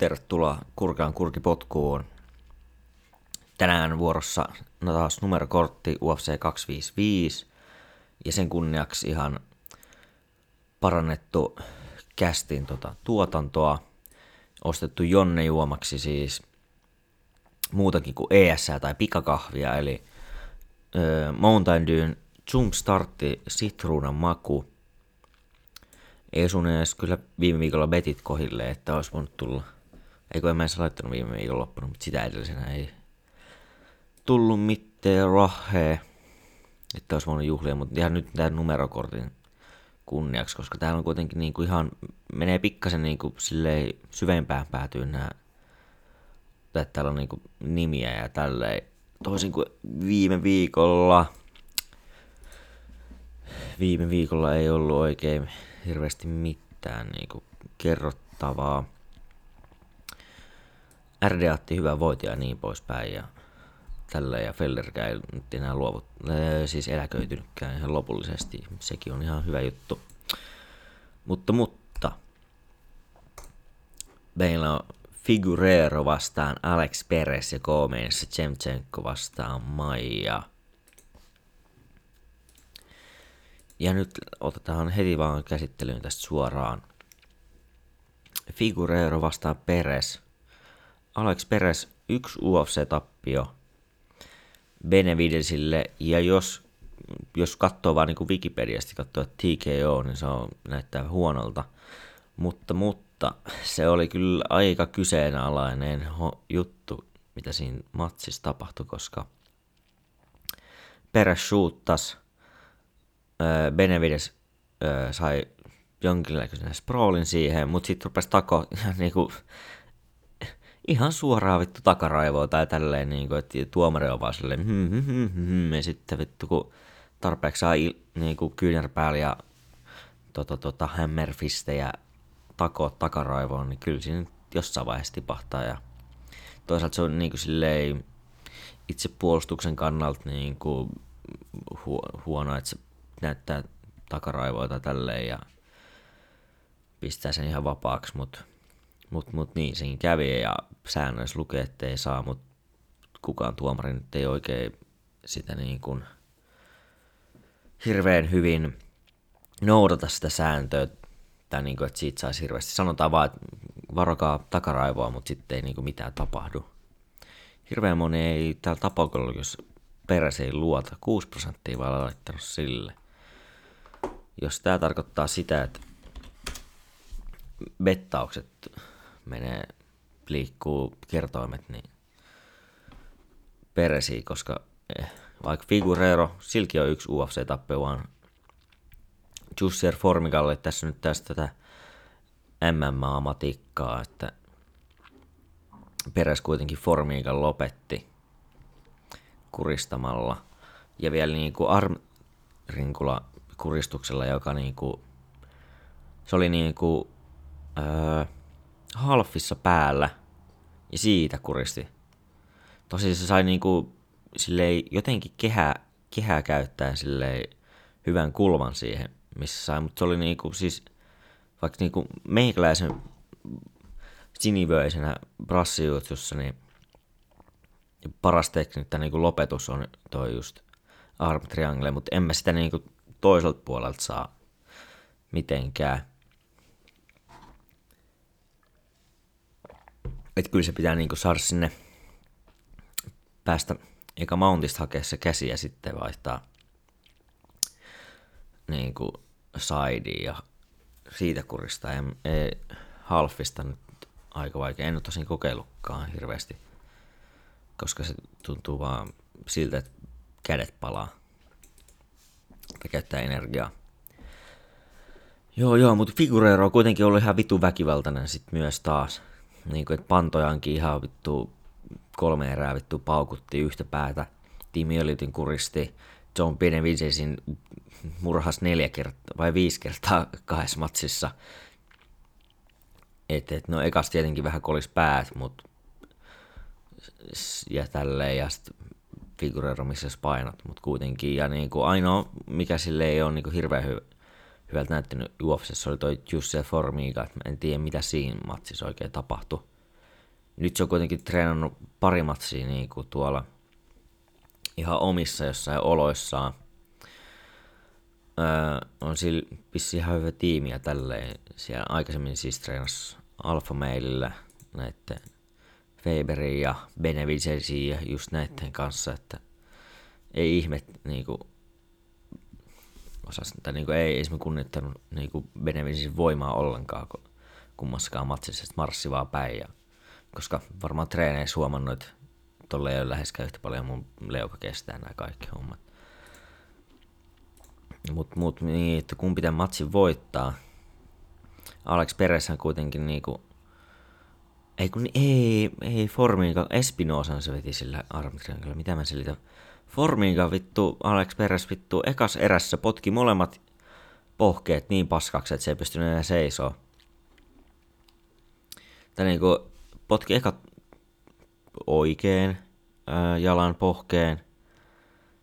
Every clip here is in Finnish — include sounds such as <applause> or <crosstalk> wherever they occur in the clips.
tervetuloa Kurkaan kurkipotkuun. Tänään vuorossa no taas numerokortti UFC 255 ja sen kunniaksi ihan parannettu kästin tota, tuotantoa. Ostettu Jonne juomaksi siis muutakin kuin ES tai pikakahvia, eli ö, Mountain Dew Jump Startti sitruunan maku. Ei sun edes kyllä viime viikolla betit kohille, että olisi voinut tulla. Eikö en mä edes laittanut viime viikon loppuna, mutta sitä edellisenä ei tullut mitään rahee. Että olisi voinut juhlia, mutta ihan nyt tämän numerokortin kunniaksi, koska täällä on kuitenkin niin kuin ihan, menee pikkasen niin kuin silleen syvempään päätyy nämä, että täällä on niin kuin nimiä ja tälleen, toisin kuin viime viikolla. Viime viikolla ei ollut oikein hirveästi mitään niin kuin kerrottavaa. RD otti hyvä voitti ja niin poispäin ja tällä ja Fellerkään ei nyt enää luovut, siis eläköitynytkään ihan lopullisesti. Sekin on ihan hyvä juttu. Mutta, mutta meillä on Figurero vastaan Alex Perez ja Komeinissa Chemchenko vastaan Maija. Ja nyt otetaan heti vaan käsittelyyn tästä suoraan. Figurero vastaan Perez. Alex Perez yksi UFC-tappio Benevidesille, ja jos, jos katsoo vaan niin Wikipediasta, katsoo TKO, niin se on, näyttää huonolta. Mutta, mutta se oli kyllä aika kyseenalainen juttu, mitä siinä matsissa tapahtui, koska Peres shoottas, Benevides sai jonkinlaisen sprawlin siihen, mutta sitten rupesi tako ihan <laughs> niinku ihan suoraan vittu takaraivoa tai tälleen, niin kuin, että tuomari on vaan silleen, hmm, hmm, hmm, hmm, ja sitten vittu kun tarpeeksi saa il, niin kuin kyynärpäällä ja tota, tota, hammerfistejä takoa takaraivoon, niin kyllä siinä jossain vaiheessa tipahtaa ja toisaalta se on niin kuin silleen itse puolustuksen kannalta niin kuin hu- huono, että se näyttää takaraivoa tai tälleen ja pistää sen ihan vapaaksi, mutta mut, mut niin siinä kävi ja säännöissä lukee, että ei saa, mutta kukaan tuomari nyt ei oikein sitä niin kuin hirveän hyvin noudata sitä sääntöä, tai niin kuin, että siitä saisi hirveästi. Sanotaan vaan, että varokaa takaraivoa, mutta sitten ei niin kuin mitään tapahdu. Hirveän moni ei täällä tapauksella, jos peräs ei luota, 6 prosenttia vaan laittanut sille. Jos tämä tarkoittaa sitä, että bettaukset menee liikkuu kertoimet, niin peresi, koska eh, vaikka Figurero, silki on yksi UFC-tappe, vaan Jussier Formikalle tässä nyt tästä tätä MMA-matikkaa, että Peres kuitenkin Formiikan lopetti kuristamalla. Ja vielä niin kuin armrinkula kuristuksella, joka niin se oli niin öö, halfissa päällä ja siitä kuristi. Tosi se sai niinku silleen jotenkin kehää, kehää käyttää silleen hyvän kulman siihen, missä sai, mutta se oli niinku siis vaikka niinku meikäläisen sinivöisenä brassijutsussa, niin paras tekniikka niinku lopetus on toi just arm triangle, mutta en mä sitä niinku toiselta puolelta saa mitenkään. Että kyllä se pitää niinku saada sinne päästä eikä mountista hakea se käsi ja sitten vaihtaa niinku sideen ja siitä kurista. Ei, ei halfista nyt aika vaikea. En ole tosin kokeillutkaan hirveästi, koska se tuntuu vaan siltä, että kädet palaa ja käyttää energiaa. Joo, joo, mutta Figureiro on kuitenkin ollut ihan vitu väkivaltainen sit myös taas niin kuin, että Pantojankin ihan vittu kolme erää vittu paukutti yhtä päätä. Timi Elitin kuristi. John Benevidesin murhas neljä kertaa vai viisi kertaa kahdessa matsissa. Et, et, no ekas tietenkin vähän kolis päät, mut ja tälleen, ja sitten figurero missä painat, mutta kuitenkin. Ja niin kuin ainoa, mikä sille ei ole niin kuin hirveän hyvä, hyvältä näyttänyt UFCssä oli toi Jussi Formiga, en tiedä mitä siinä matsissa oikein tapahtui. Nyt se on kuitenkin treenannut pari matsia niin kuin tuolla ihan omissa jossain oloissaan. Öö, on sillä vissi ihan hyvä tiimi ja tälleen. Siellä aikaisemmin siis treenasi Alpha Mailillä näiden Faberin ja Benevicensin ja just näiden kanssa, että ei ihme niinku osas, tai niinku ei esimerkiksi kunnittanut niinku Benevicensin voimaa ollenkaan, kummassakaan matsissa marssi vaan päin. Ja, koska varmaan treeneissä huomannut, että tolle ei ole läheskään yhtä paljon mun leuka kestää nämä kaikki hommat. Mut, mut niin, että kumpi tämän matsin voittaa. Alex Pereshän kuitenkin niinku ei kun ei, ei Formiinka, Espinosan se veti sillä armtriangilla, mitä mä selitän. Formiinka vittu, Alex Peres vittu, ekas erässä potki molemmat pohkeet niin paskaksi, että se ei pystynyt enää seisoo. Tai niinku potki eka oikein ää, jalan pohkeen.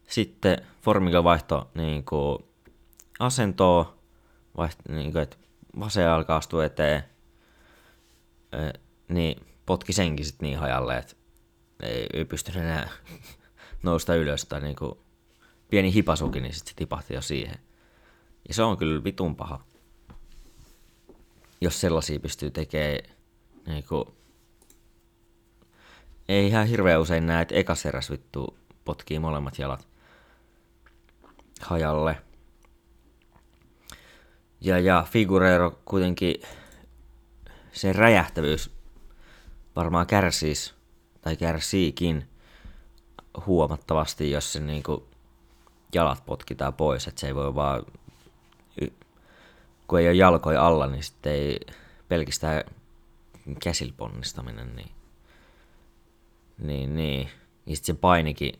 Sitten Formiga vaihto niinku asentoa, vaiht, niinku, että vasen alkaa astua eteen. Ää, niin potki senkin sitten niin hajalle, että ei, ei pystynyt enää nousta ylös tai niinku pieni hipasuki, niin sitten se tipahti jo siihen. Ja se on kyllä vitun paha. Jos sellaisia pystyy tekemään niinku, ei ihan hirveän usein näe, että ekas eräs vittu potkii molemmat jalat hajalle. Ja, ja Figureiro kuitenkin sen räjähtävyys varmaan kärsisi, tai kärsiikin huomattavasti, jos se niinku jalat potkitaan pois, että se ei voi vaan, kun ei ole jalkoja alla, niin sitten ei pelkistää käsilponnistaminen, niin, niin, niin. Ja sitten se painikin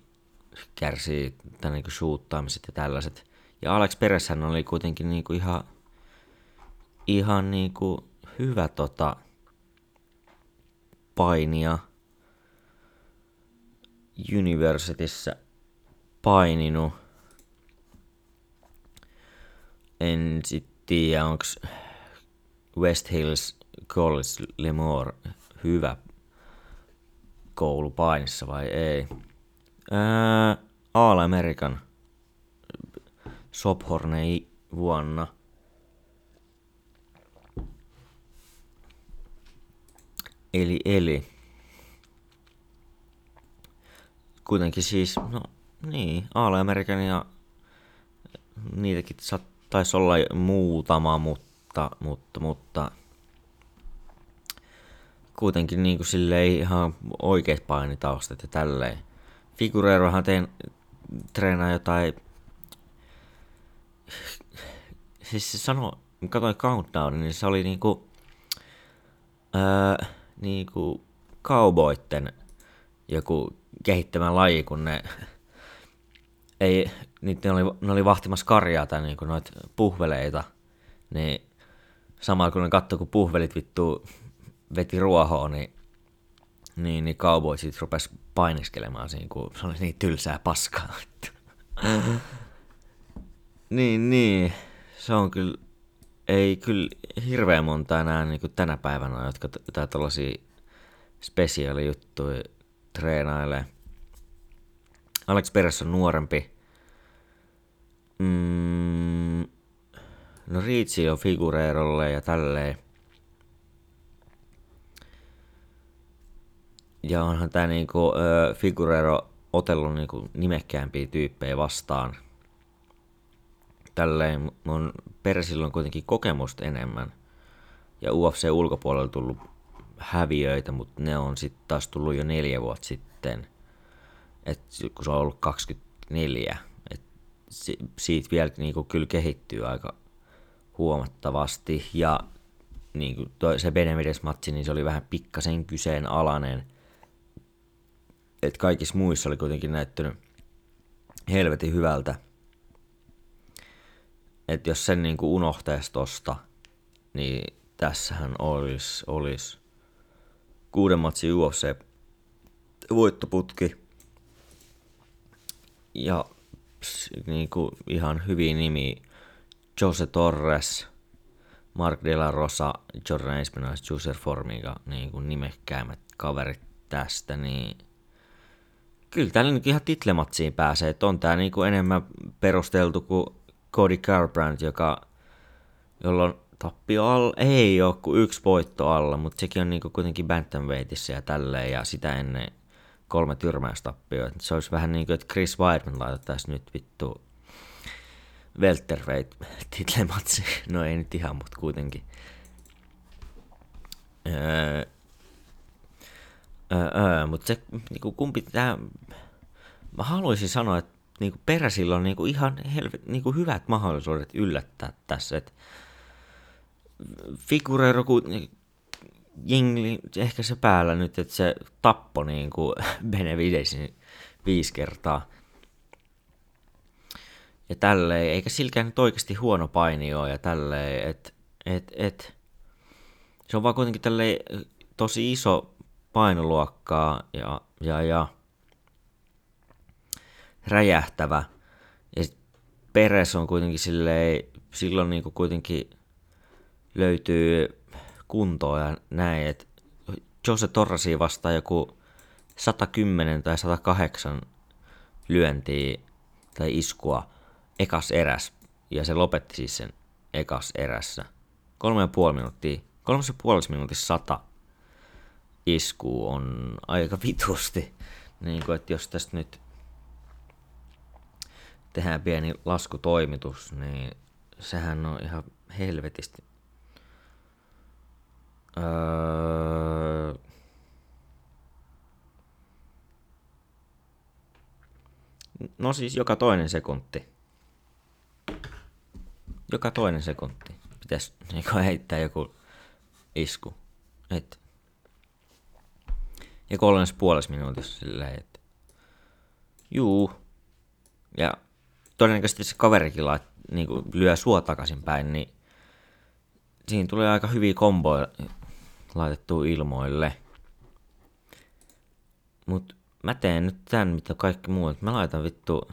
kärsii, tai niinku suuttaamiset ja tällaiset. Ja Alex Pereshän oli kuitenkin niinku ihan, ihan niinku hyvä tota, painia Universityssä paininut. En sit tiedä, onko West Hills College Lemore hyvä koulu painissa vai ei. Ää, All American Sophornei vuonna Eli, eli. Kuitenkin siis, no niin, Aale-Amerikan ja niitäkin taisi olla muutama, mutta, mutta, mutta kuitenkin niin kuin silleen ihan oikeat painitaustat ja tälleen. Figureirohan tein treenaa jotain, siis se sanoi, katsoin countdownin, niin se oli niinku, öö, niinku cowboyten joku kehittämä laji, kun ne <laughs> ei, niitä ne oli, ne oli vahtimassa karjaa tai niinku noita puhveleita, niin samalla kun ne katsoi, kun puhvelit vittu veti ruohoa, niin, niin, niin cowboy sitten rupesi painiskelemaan siinä, kun se oli niin tylsää paskaa. <laughs> niin, niin. Se on kyllä ei kyllä hirveän monta enää niin kuin tänä päivänä, jotka jotain tällaisia spesiaalijuttuja treenailee. Alex Peres on nuorempi. Mm, no Riitsi on figureerolle ja tälleen. Ja onhan tää niinku äh, figureero otellut niinku nimekkäämpiä tyyppejä vastaan – tälleen mun Persillä on kuitenkin kokemusta enemmän. Ja UFC ulkopuolella tullut häviöitä, mutta ne on sitten taas tullut jo neljä vuotta sitten. Et kun se on ollut 24. Et siitä vielä niinku kyllä kehittyy aika huomattavasti. Ja niinku toi, se Benevides-matsi, niin se oli vähän pikkasen kyseenalainen. Et kaikissa muissa oli kuitenkin näyttänyt helvetin hyvältä että jos sen niin kuin unohtaisi tosta, niin tässähän olisi olis kuuden matsin UFC voittoputki. Ja niin kuin ihan hyvin nimi Jose Torres, Mark De La Rosa, Jordan Espinaz, Juicer Formiga, niin kuin nimekkäimmät kaverit tästä, niin kyllä täällä niin ihan titlematsiin pääsee, että on tää niin kuin enemmän perusteltu kuin Cody Garbrandt, joka, jolla on tappio alla, ei ole kuin yksi voitto alla, mutta sekin on niin kuin kuitenkin bantamweightissa ja tälleen, ja sitä ennen kolme tyrmäystappioa. Se olisi vähän niin kuin, että Chris Weidman laitettaisiin nyt vittu welterweight titlematsi. <laughs> No ei nyt ihan, mutta kuitenkin. Öö, öö, öö, mutta se, niinku, kumpi tää, mä haluaisin sanoa, että niinku, peräsillä on niinku, ihan helvet, niinku, hyvät mahdollisuudet yllättää tässä. Et, figureero, kun jingli, ehkä se päällä nyt, että se tappo niin kuin <laughs> Benevidesin viisi kertaa. Ja tälleen, eikä silkään nyt oikeasti huono paini ole ja tälleen, että et, et, se on vaan kuitenkin tälleen tosi iso painoluokkaa ja, ja, ja räjähtävä. Ja Peres on kuitenkin silleen, silloin niin kuin kuitenkin löytyy kuntoa ja näin, että Jose Torrasi vastaa joku 110 tai 108 lyöntiä tai iskua ekas eräs, ja se lopetti siis sen ekas erässä. Kolme ja puoli minuuttia, kolmessa puolessa minuutissa sata isku on aika vitusti. Niin kuin, että jos tästä nyt tehdään pieni laskutoimitus, niin sehän on ihan helvetisti Öö... No siis joka toinen sekunti. Joka toinen sekunti. Pitäisi niinku heittää joku isku. Et. Ja kolmessa puolessa minuutissa silleen, että juu. Ja todennäköisesti se kaverikin lait, niinku, lyö sua takaisin päin, niin siinä tulee aika hyviä komboja laitettu ilmoille. Mut mä teen nyt tän, mitä kaikki muut. Mä laitan vittu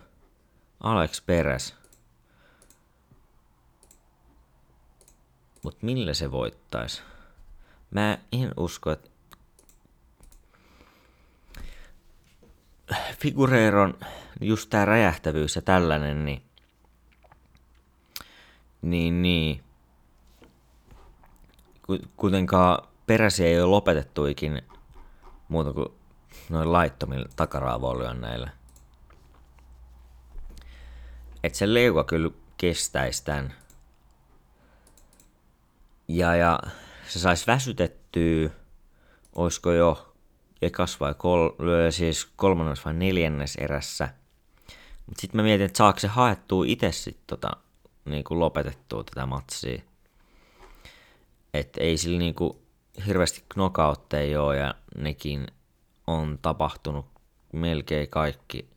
Alex Peres. Mut millä se voittais? Mä en usko, että Figureiron just tää räjähtävyys ja tällainen, niin niin, niin. Kuitenkaan peräsiä ei ole lopetettu ikin muuta kuin noin laittomilla takaraavolyönneillä. Että se leuka kyllä kestäisi tämän. Ja, ja se saisi väsytettyä, olisiko jo ekas vai kol, siis kolmannes vai neljännes erässä. Mutta sitten mä mietin, että saako se haettua itse sitten tota, niin lopetettua tätä matsia. Että ei sillä niinku hirveästi knockoutteja ole ja nekin on tapahtunut melkein kaikki.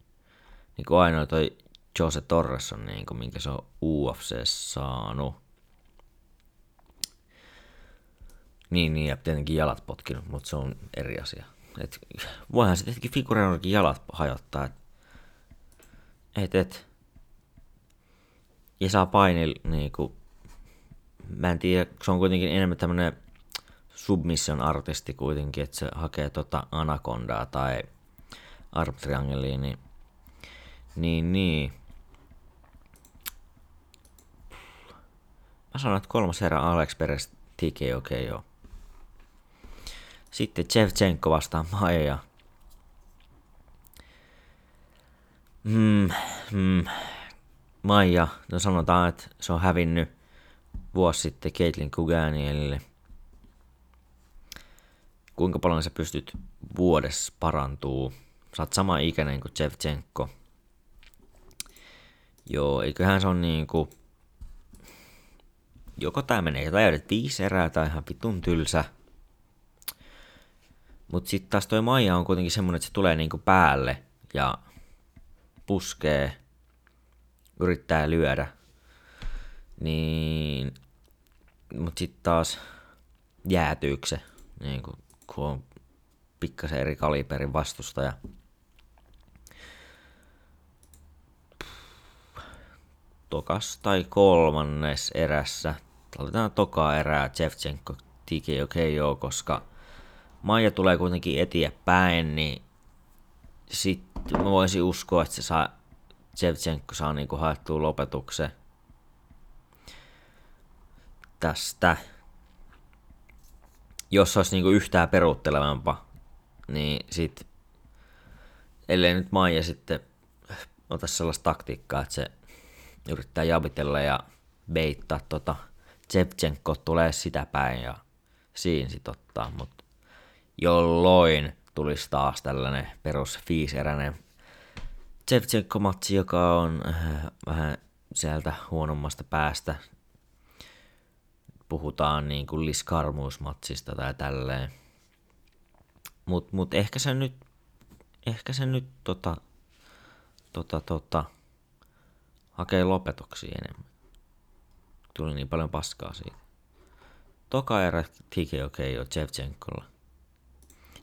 Niin kuin ainoa toi Jose Torres on, niin kuin, minkä se on UFC saanut. Niin, niin, ja tietenkin jalat potkinut, mutta se on eri asia. Et, voihan se tietenkin figureinollakin jalat hajottaa. Et, et, et, ja saa painil, niin kuin, mä en tiedä, se on kuitenkin enemmän tämmönen submission artisti kuitenkin, että se hakee tota Anacondaa tai Arm Triangelia, niin, niin, niin. Mä sanon, että kolmas herra Alex Perez TK, okei okay, joo. Sitten Chevchenko vastaan Maija. Hmm, hmm. Maija, no sanotaan, että se on hävinnyt vuosi sitten Caitlin Kuganielille – kuinka paljon sä pystyt vuodessa parantuu. Sä oot sama ikäinen kuin Chevchenko. Joo, eiköhän se on niinku... Joko tää menee täydet viisi erää tai ihan vitun tylsä. Mut sit taas toi Maija on kuitenkin semmonen, että se tulee niinku päälle ja puskee, yrittää lyödä. Niin... Mut sit taas jäätyykö se niinku kun on pikkasen eri kaliberin vastustaja. Tokas tai kolmannes erässä aloitetaan tokaa erää Jevchenko TKO koska Maija tulee kuitenkin eteenpäin, niin sitten mä voisin uskoa, että se saa, Jevchenko saa niinku haettua lopetuksen tästä. Jos olisi niinku yhtään peruuttelevampaa, niin sit, ellei nyt Maija sitten ota sellaista taktiikkaa, että se yrittää jabitella ja beittaa tota Tsevchenko tulee sitä päin ja siinä sit ottaa, mutta jolloin tulisi taas tällainen perus fiiseräinen Tsevchenko-matsi, joka on äh, vähän sieltä huonommasta päästä. Puhutaan niin kuin Liskarmuus-matsista tai tälleen. Mut, mut ehkä se nyt, ehkä se nyt tota, tota, tota, hakee lopetuksia enemmän. Tuli niin paljon paskaa siitä. Toka erä TKOK jo Chevchenkolla.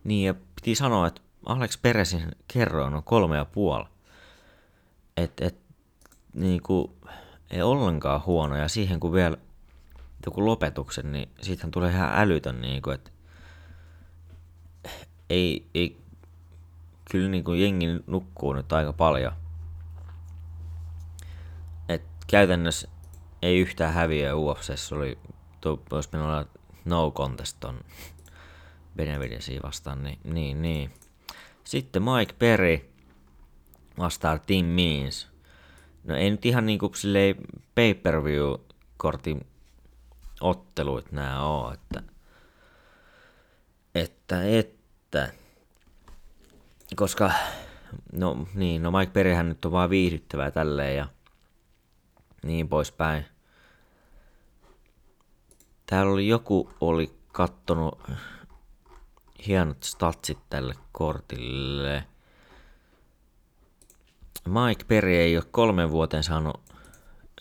Niin ja piti sanoa, että Alex Peresin kerroin on kolme ja puoli. Et, et, niinku, ei ollenkaan huono ja siihen kun vielä joku lopetuksen, niin siitähän tulee ihan älytön, niinku, että ei, ei, kyllä niinku jengi nukkuu nyt aika paljon. Et käytännössä ei yhtään häviä UFC, oli, olisi minulla no contest on Benevidesiä vastaan, niin, niin, niin. Sitten Mike Perry vastaa Tim Means. No ei nyt ihan niinku silleen pay-per-view-kortin otteluit nää oo, että, että, että, koska, no niin, no Mike Perryhän nyt on vaan viihdyttävää tälleen ja niin poispäin. Täällä oli joku oli kattonut hienot statsit tälle kortille. Mike Perry ei ole kolmen vuoteen saanut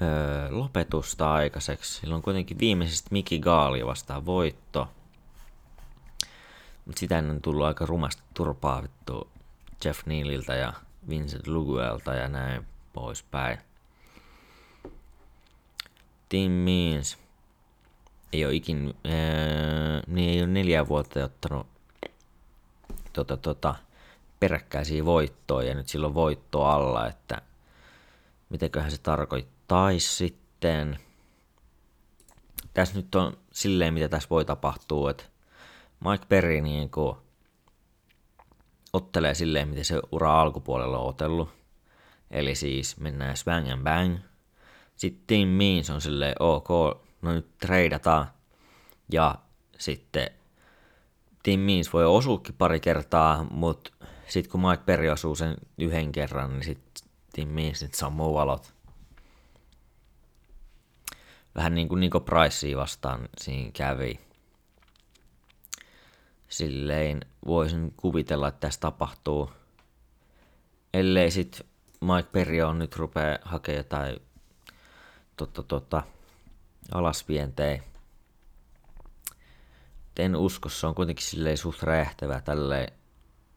öö, lopetusta aikaiseksi. Sillä on kuitenkin viimeisestä Mickey Gaali vastaan voitto. Mutta sitä on tullut aika rumasti turpaa vittu Jeff Nealilta ja Vincent Luguelta ja näin poispäin. Tim Means ei ole ikin, ää, niin ei ole neljä vuotta ottanut tota, tota, peräkkäisiä voittoja ja nyt silloin voitto alla, että mitenköhän se tarkoittaisi sitten. Tässä nyt on silleen, mitä tässä voi tapahtua, että Mike Perry niin kuin ottelee silleen, miten se ura alkupuolella on otellut. Eli siis mennään swang and bang. Sitten Team Means on silleen, ok, no nyt treidataan. Ja sitten Tim Means voi osuukin pari kertaa, mutta sitten kun Mike Perry osuu sen yhden kerran, niin sitten Tim Means nyt sammuu valot. Vähän niin kuin Nico Pricea vastaan siinä kävi. Silleen voisin kuvitella, että tässä tapahtuu. Ellei sitten Mike Perry on nyt rupea hakemaan jotain tota, tota, alasvientejä en usko, se on kuitenkin silleen suht räjähtävä tälleen.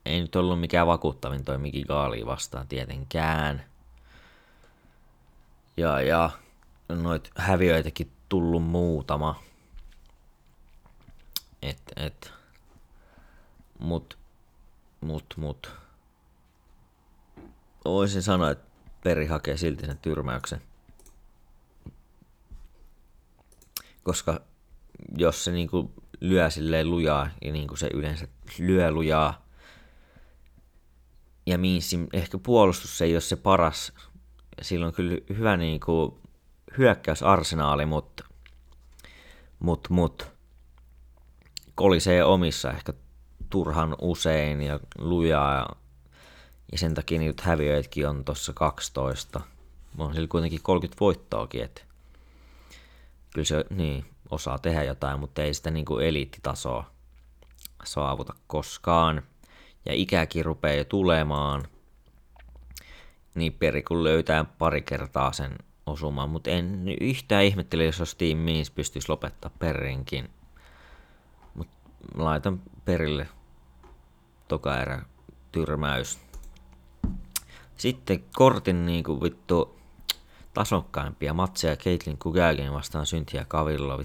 Ei nyt ollut mikään vakuuttavin toi Miki Gaali vastaan tietenkään. Ja, ja noit häviöitäkin tullut muutama. Et, et. Mut, mut, mut. Voisin sanoa, että Peri hakee silti sen tyrmäyksen. Koska jos se niinku lyö silleen lujaa, ja niin kuin se yleensä lyö lujaa. Ja Miinsin ehkä puolustus ei ole se paras. Sillä on kyllä hyvä niin kuin hyökkäysarsenaali, mutta mut, mut, kolisee omissa ehkä turhan usein ja lujaa. Ja, ja sen takia niitä häviöitkin on tuossa 12. On sillä kuitenkin 30 voittoakin, että kyllä se, niin, osaa tehdä jotain, mutta ei sitä niin kuin eliittitasoa saavuta koskaan. Ja ikäkin rupeaa jo tulemaan, niin peri kun löytää pari kertaa sen osumaan, mutta en yhtään ihmettele, jos Steam Means pystyisi lopettaa perinkin. Mutta laitan perille toka erä tyrmäys. Sitten kortin niinku vittu, tasokkaimpia matseja Caitlin Kugagin vastaan Syntiä Kavillo.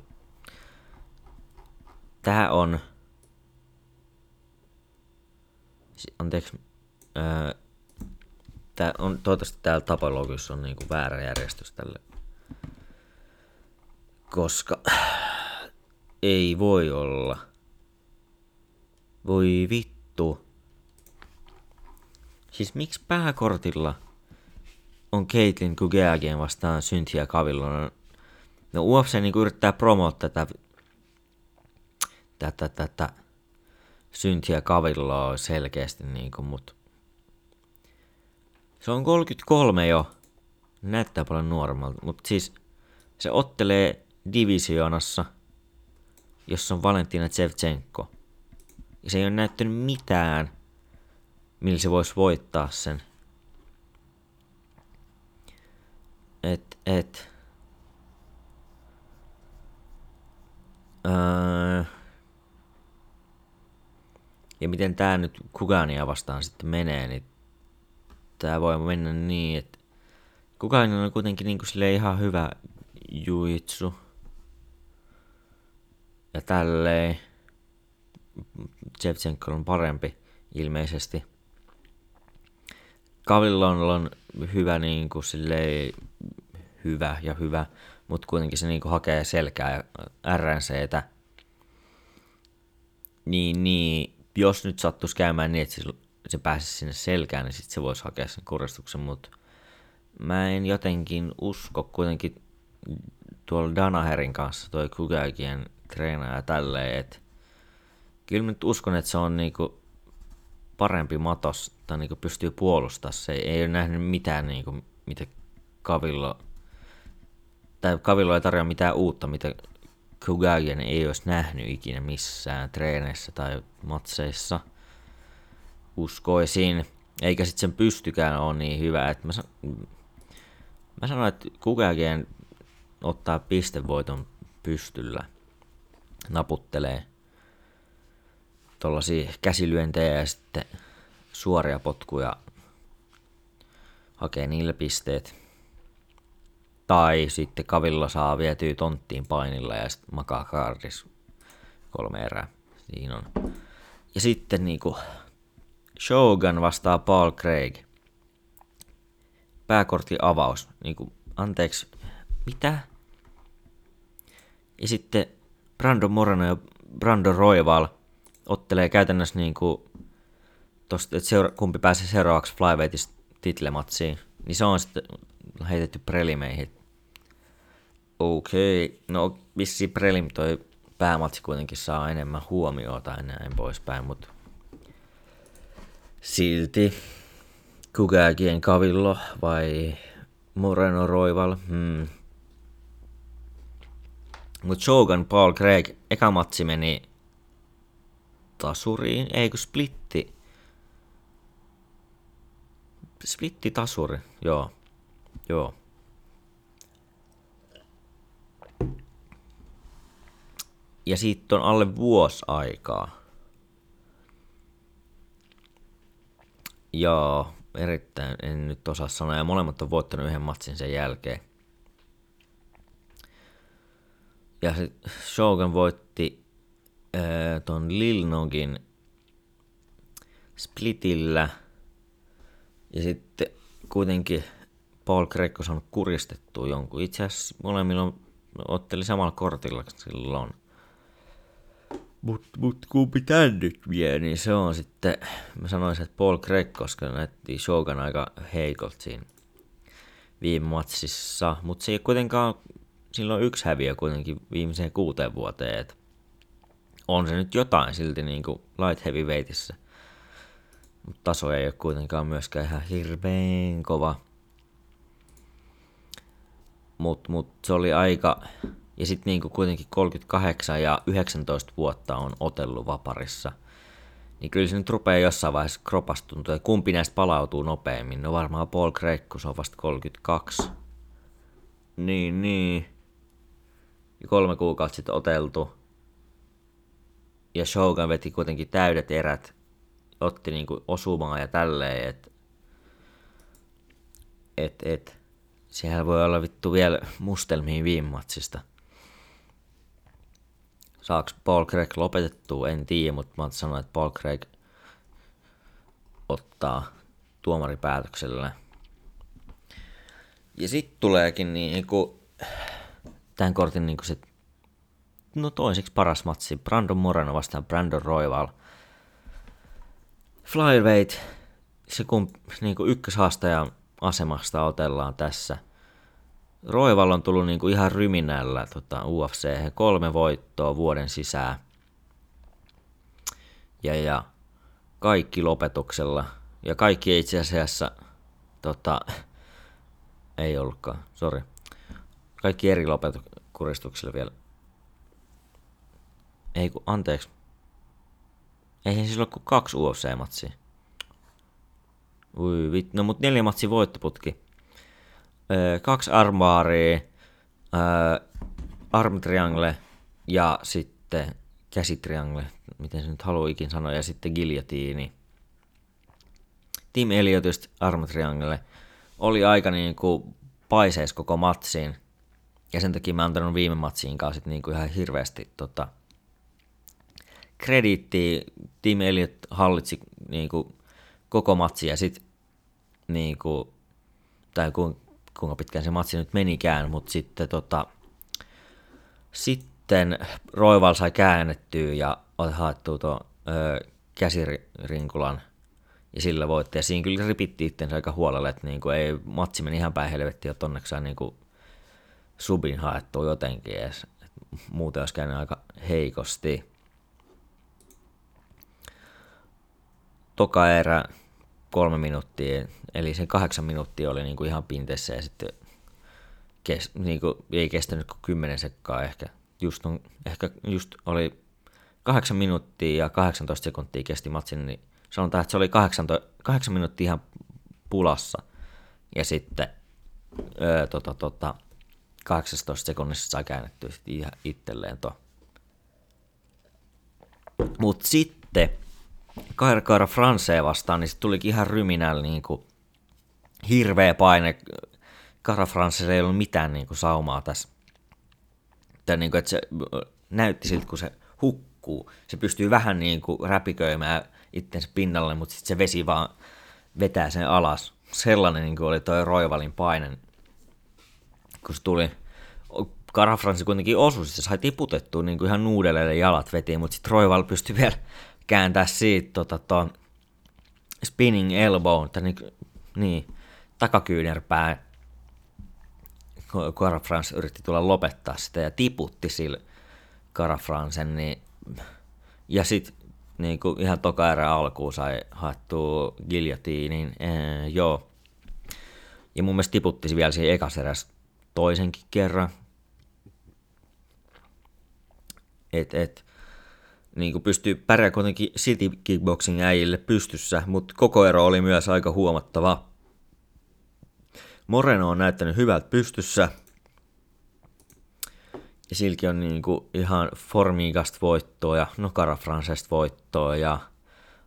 Tää on... Anteeksi. Öö, tää on, toivottavasti täällä tapologissa on niinku väärä järjestys tälle. Koska ei voi olla. Voi vittu. Siis miksi pääkortilla on Caitlin Kugeagien vastaan Syntiä Kavillon? No UFC niinku yrittää promoa tätä, tätä, tätä Syntiä Kavilloa selkeästi niinku, mut se on 33 jo. Näyttää paljon nuoremmalta, mutta siis se ottelee divisioonassa, jossa on Valentina Tsevchenko. Ja se ei ole näyttänyt mitään, millä se voisi voittaa sen. Et, et. Öö. Ja miten tää nyt Kugania vastaan sitten menee, niin tää voi mennä niin, että Kugania on kuitenkin niinku sille ihan hyvä juitsu. Ja tälleen. Shevchenko on parempi ilmeisesti. Kavillon on hyvä niin kuin silleen, hyvä ja hyvä, mutta kuitenkin se niin kuin hakee selkää ja RNCtä. Niin, niin, jos nyt sattuisi käymään niin, että se pääsisi sinne selkään, niin sitten se voisi hakea sen kuristuksen, mutta mä en jotenkin usko kuitenkin tuolla Danaherin kanssa, toi Kugagien treenaaja tälleen, että kyllä mä nyt uskon, että se on niinku parempi matos, tai niinku pystyy puolustamaan se. Ei ole nähnyt mitään, niinku, mitä Kavillo, tai Kavillo ei tarjoa mitään uutta, mitä Kugagien ei olisi nähnyt ikinä missään treeneissä tai matseissa. Uskoisin. Eikä sitten sen pystykään ole niin hyvä, että mä, mä sanoin, että Kugagien ottaa pistevoiton pystyllä, naputtelee tuollaisia käsilyöntejä ja sitten suoria potkuja hakee niille pisteet. Tai sitten kavilla saa vietyä tonttiin painilla ja sitten makaa kaardis kolme erää. Siinä on. Ja sitten niinku Shogun vastaa Paul Craig. Pääkortti avaus. Niinku, anteeksi, mitä? Ja sitten Brando Moreno ja Brando Roival ottelee käytännössä niin kuin tosta, että seura- kumpi pääsee seuraavaksi Flyweightista titlematsiin. Niin se on sitten heitetty prelimeihin. Okei, okay. no vissi prelim toi päämatsi kuitenkin saa enemmän huomiota ja näin poispäin, mutta silti Kugagien Kavillo vai Moreno Roival, hmm, mutta Shogun Paul Craig, eka matsi meni tasuriin, eikö splitti? Splitti tasuri, joo. Joo. Ja siitä on alle vuosi aikaa. Joo, erittäin, en nyt osaa sanoa. Ja molemmat on voittanut yhden matsin sen jälkeen. Ja se Shogun voitti ää, ton Lil Nogin splitillä. Ja sitten kuitenkin Paul on saanut kuristettua jonkun. Itse asiassa molemmilla on, otteli samalla kortilla silloin. Mut, mut kumpi tän nyt vie, niin se on sitten, mä sanoisin, että Paul Craig, koska näytti Shogun aika heikolta siinä viime matsissa. Mutta se ei kuitenkaan sillä on yksi häviö kuitenkin viimeiseen kuuteen vuoteen, että on se nyt jotain silti niin kuin light heavyweightissa. Mutta taso ei ole kuitenkaan myöskään ihan hirveän kova. Mutta mut se oli aika... Ja sitten niinku kuitenkin 38 ja 19 vuotta on otellut vaparissa. Niin kyllä se nyt rupeaa jossain vaiheessa kropastuntua. Kumpi näistä palautuu nopeammin? No varmaan Paul Craig, kun se on vasta 32. Niin, niin kolme kuukautta sitten oteltu. Ja Shogun veti kuitenkin täydet erät, otti niinku osumaa ja tälleen, että et, et, siellä voi olla vittu vielä mustelmiin viime matsista. Saaks Paul Craig lopetettua, en tiedä, mutta mä sanoin, että Paul Craig ottaa tuomaripäätöksellä. Ja sitten tuleekin niinku, tämän kortin niinku se, no toiseksi paras matsi, Brandon Moreno vastaan Brandon Royval. Flyweight, se kun niinku ykköshaastajan asemasta otellaan tässä. Roival on tullut niinku ihan ryminällä tota, UFC, kolme voittoa vuoden sisään. Ja, ja kaikki lopetuksella. Ja kaikki itse asiassa, tota, ei ollutkaan, sori. Kaikki eri lopetukuristuksilla vielä. Ei kun, anteeksi. Eihän siis ole kuin kaksi UFC-matsia. Ui vit, no mut neljä matsi voittoputki. Öö, kaksi armaaria, öö, arm triangle ja sitten käsitriangle, miten se nyt haluikin sanoa, ja sitten giljotiini. Team Elliottista arm triangle oli aika niin kuin paiseis koko matsiin, ja sen takia mä antanut viime matsiin kanssa niin kuin ihan hirveästi tota, krediittiä. Team Elliot hallitsi niin kuin koko matsi ja sitten niin kuin, tai ku, kuinka pitkään se matsi nyt menikään, mutta sitten tota, sitten Roival sai käännettyä ja haettua tuon käsirinkulan ja sillä voitti. Ja siinä kyllä ripitti itsensä aika huolella, että niin kuin ei, matsi meni ihan päin helvettiin, että onneksi niin subin haettua jotenkin edes. Muuten olisi käynyt aika heikosti. Toka erä kolme minuuttia, eli se kahdeksan minuuttia oli niin kuin ihan pinteessä ja sitten kes, niin kuin, ei kestänyt kuin kymmenen sekkaa ehkä. Just, on, ehkä just oli kahdeksan minuuttia ja 18 sekuntia kesti matsin, niin sanotaan, että se oli 8, 8 minuuttia ihan pulassa. Ja sitten öö, tota, tota, 18 sekunnissa sai käännettyä itselleen tuo. Mutta sitten Kaira Francea vastaan, niin se tulikin ihan ryminällä niin kuin hirveä paine. Kaira France ei ollut mitään niin kuin saumaa tässä. Tai niin kuin, että se näytti siltä, kun se hukkuu. Se pystyy vähän niin kuin räpiköimään itsensä pinnalle, mutta sitten se vesi vaan vetää sen alas. Sellainen niin kuin oli toi Roivalin paine, kun se tuli. Kara France kuitenkin osui, se sai tiputettua niin kuin ihan nuudelle jalat vetiin, mutta sitten Roival pystyi vielä kääntää siitä tota, ton spinning elbow, tai niin, niin takakyynärpää. Cara France yritti tulla lopettaa sitä ja tiputti sillä Cara Francen, niin, ja sitten niin kuin ihan toka erä alkuun sai haettua giljotiinin, ee, joo. Ja mun mielestä tiputti vielä siihen ekas eräs toisenkin kerran. Et, et, niin kuin pystyy pärjää kuitenkin City Kickboxing äijille pystyssä, mutta koko ero oli myös aika huomattava. Moreno on näyttänyt hyvältä pystyssä, ja Silki on niin kuin ihan formikasta voittoa ja Nokara Francesta voittoa ja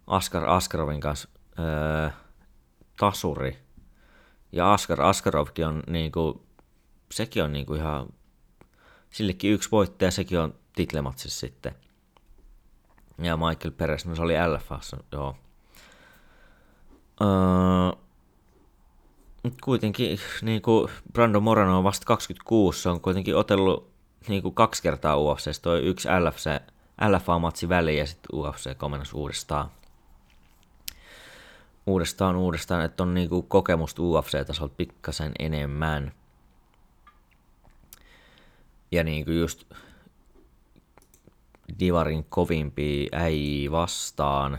Askar Askarovin kanssa öö, tasuri. Ja Askar Askarovkin on niin kuin, sekin on niin kuin ihan, sillekin yksi voittaja, sekin on titlematsissa sitten ja Michael Peres, no se oli LFassa, joo. Öö, kuitenkin niin kuin Brando Morano on vasta 26, se on kuitenkin otellut niin kuin kaksi kertaa UFC, toi yksi LFC, LFA-matsi väliin ja sitten UFC komennus uudestaan. Uudestaan uudestaan, että on niin kuin kokemusta UFC-tasolta pikkasen enemmän. Ja niin kuin just Divarin kovimpia äi vastaan,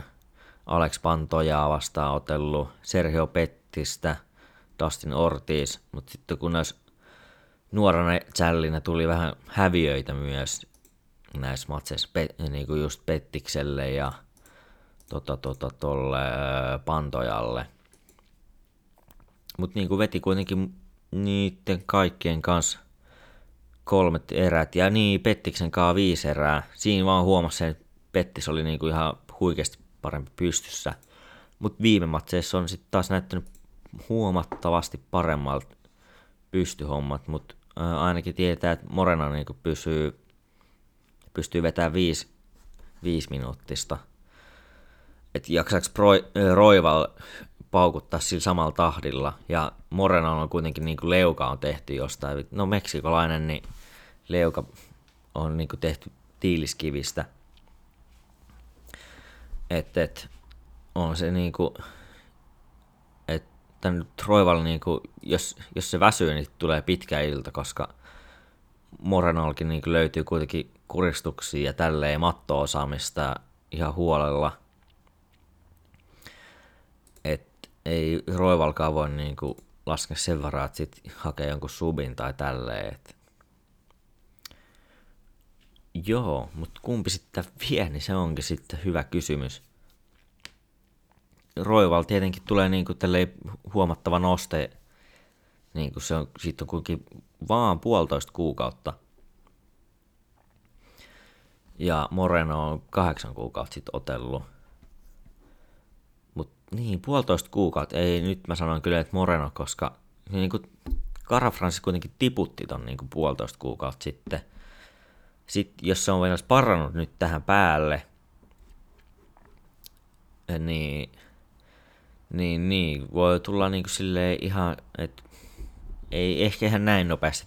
Alex Pantojaa vastaan otellut, Sergio Pettistä, Dustin Ortiz, mutta sitten kun näissä nuorana challinä tuli vähän häviöitä myös näissä matseissa, pe, niin kuin just Pettikselle ja tota, tota, tolle Pantojalle. Mutta niin kuin veti kuitenkin niiden kaikkien kanssa kolmet erät, ja niin Pettiksen kaa viisi erää. Siinä vaan huomasi sen, että Pettis oli niinku ihan huikeasti parempi pystyssä. Mutta viime matseissa on sitten taas näyttänyt huomattavasti paremmalta pystyhommat, mutta ainakin tietää, että Morena niin pysyy, pystyy vetämään viisi, viisi minuuttista. Että jaksaako Roival paukuttaa sillä samalla tahdilla. Ja Morena on kuitenkin niin kuin leuka on tehty jostain. No meksikolainen, niin leuka on niin kuin tehty tiiliskivistä. Että et, on se niin kuin, että Troival, niin kuin, jos, jos se väsyy, niin tulee pitkä ilta, koska Morenolkin niin löytyy kuitenkin kuristuksia ja tälleen matto-osaamista ihan huolella – ei Roivalkaan voi niin kuin laskea sen varaa, että sit hakee jonkun subin tai tälleen. että Joo, mutta kumpi sitten vie, niin se onkin sitten hyvä kysymys. Roival tietenkin tulee niin kuin huomattava noste, niin kuin se on, siitä on kuitenkin vaan puolitoista kuukautta. Ja Moreno on kahdeksan kuukautta sitten otellut niin, puolitoista kuukautta. Ei, nyt mä sanon kyllä, että Moreno, koska niin kuin Cara Francis kuitenkin tiputti ton niin kuin puolitoista kuukautta sitten. Sitten jos se on vielä parannut nyt tähän päälle, niin, niin, niin voi tulla niin kuin silleen ihan, että ei ehkä ihan näin nopeasti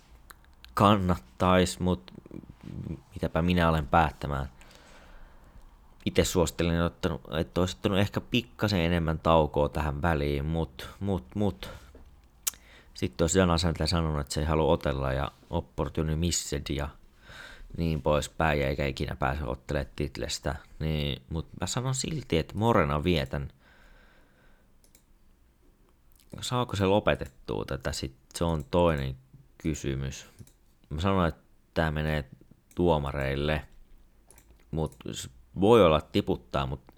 kannattaisi, mutta mitäpä minä olen päättämään itse suosittelin, että, olisi ottanut ehkä pikkasen enemmän taukoa tähän väliin, mutta mut, mut. sitten olisi Jana Säntä sanonut, että se ei halua otella ja opportunity missed ja niin poispäin, eikä ikinä pääse ottelemaan titlestä. Niin, mutta mä sanon silti, että Morena vietän. Saako se lopetettua tätä? Sitten se on toinen kysymys. Mä sanon, että tämä menee tuomareille, mutta voi olla tiputtaa, mutta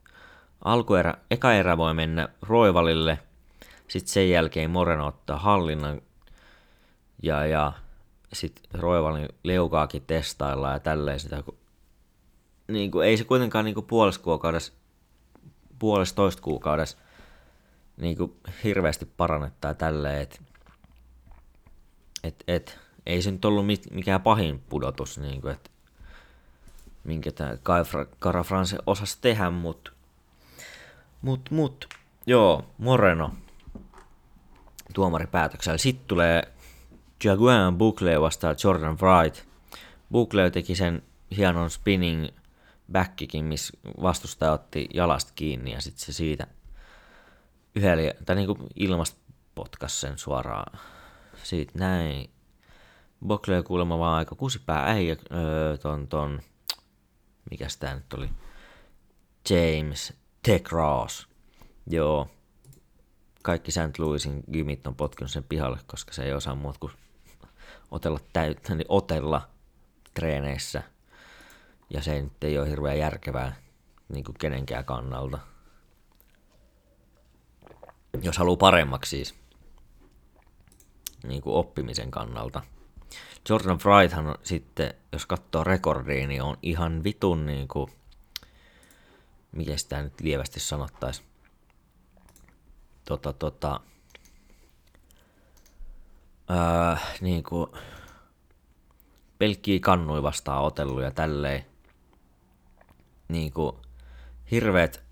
alkuerä, eka erä voi mennä Roivalille, sitten sen jälkeen Moreno ottaa hallinnan ja, ja sitten Roivalin leukaakin testaillaan ja tälleen sitä. Niin kuin, ei se kuitenkaan niin puolesta kuukaudessa, puolesta toista kuukaudessa niin kuin hirveästi parannetta ja tälleen, että et, et, ei se nyt ollut mikään pahin pudotus, niin kuin, että minkä tämä Cara France osasi tehdä, mutta mut, mut, joo, Moreno tuomaripäätöksellä. Sitten tulee Jaguan Bukle vastaan Jordan Wright. Bukle teki sen hienon spinning backikin, missä vastustaja otti jalasta kiinni ja sitten se siitä yhdellä, tai niinku ilmasta potkas sen suoraan. Siitä näin. Bukle kuulemma vaan aika kusipää äijä öö, ton, ton mikä tämä nyt oli, James Ross. Joo, kaikki St. Louisin gymit on potkinut sen pihalle, koska se ei osaa muuta kuin otella täyttä, niin otella treeneissä. Ja se nyt ei ole hirveän järkevää niin kuin kenenkään kannalta. Jos haluaa paremmaksi siis. Niin kuin oppimisen kannalta. Jordan Frighthan sitten, jos katsoo rekordia, niin on ihan vitun niin kuin, miten sitä nyt lievästi sanottaisi, tota, tota, ää, niin kuin, pelkkiä kannui vastaan otellut ja tälleen, niin kuin, hirveät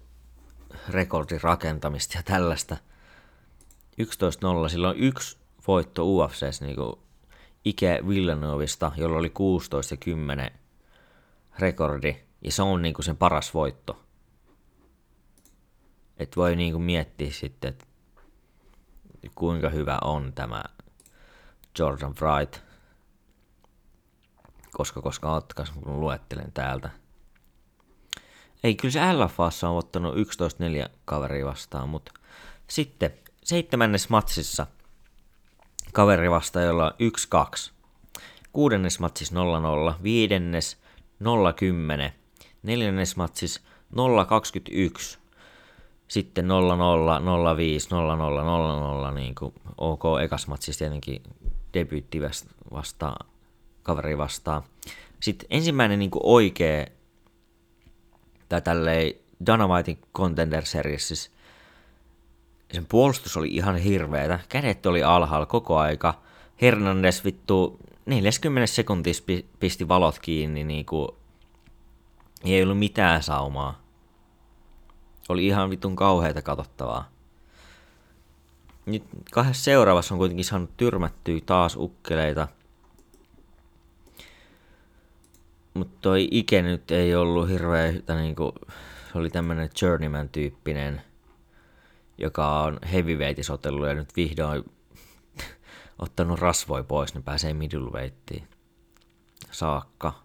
rekordin rakentamista ja tällaista. 11-0, silloin yksi voitto UFCs niin kuin Ike Villanovista, jolla oli 16 ja 10 rekordi, ja se on niinku sen paras voitto. Et voi niinku miettiä sitten, että kuinka hyvä on tämä Jordan Wright, koska koska otkas, kun luettelen täältä. Ei, kyllä se LFAssa on ottanut 11-4 kaveria vastaan, mutta sitten seitsemännes matsissa – kaveri vasta, jolla on 1-2. Kuudennes matsis 0-0, viidennes 0-10, neljännes matsis 0-21, sitten 0-0, 0-5, 0-0, 0-0, niin kuin OK, ekas matsis tietenkin debyytti vastaan, kaveri vastaan. Sitten ensimmäinen niin oikea, tai tälleen Dynamitein Contender Seriesissä sen puolustus oli ihan hirveetä. Kädet oli alhaalla koko aika. Hernandez vittu 40 sekuntissa pisti valot kiinni, niinku ei ollut mitään saumaa. Oli ihan vitun kauheita katsottavaa. Nyt kahdessa seuraavassa on kuitenkin saanut tyrmättyä taas ukkeleita. Mutta toi Ike nyt ei ollut hirveä, niinku, se oli tämmönen journeyman-tyyppinen, joka on heavyweightissä otellut ja nyt vihdoin <laughs> ottanut rasvoi pois, niin pääsee middleweightiin saakka.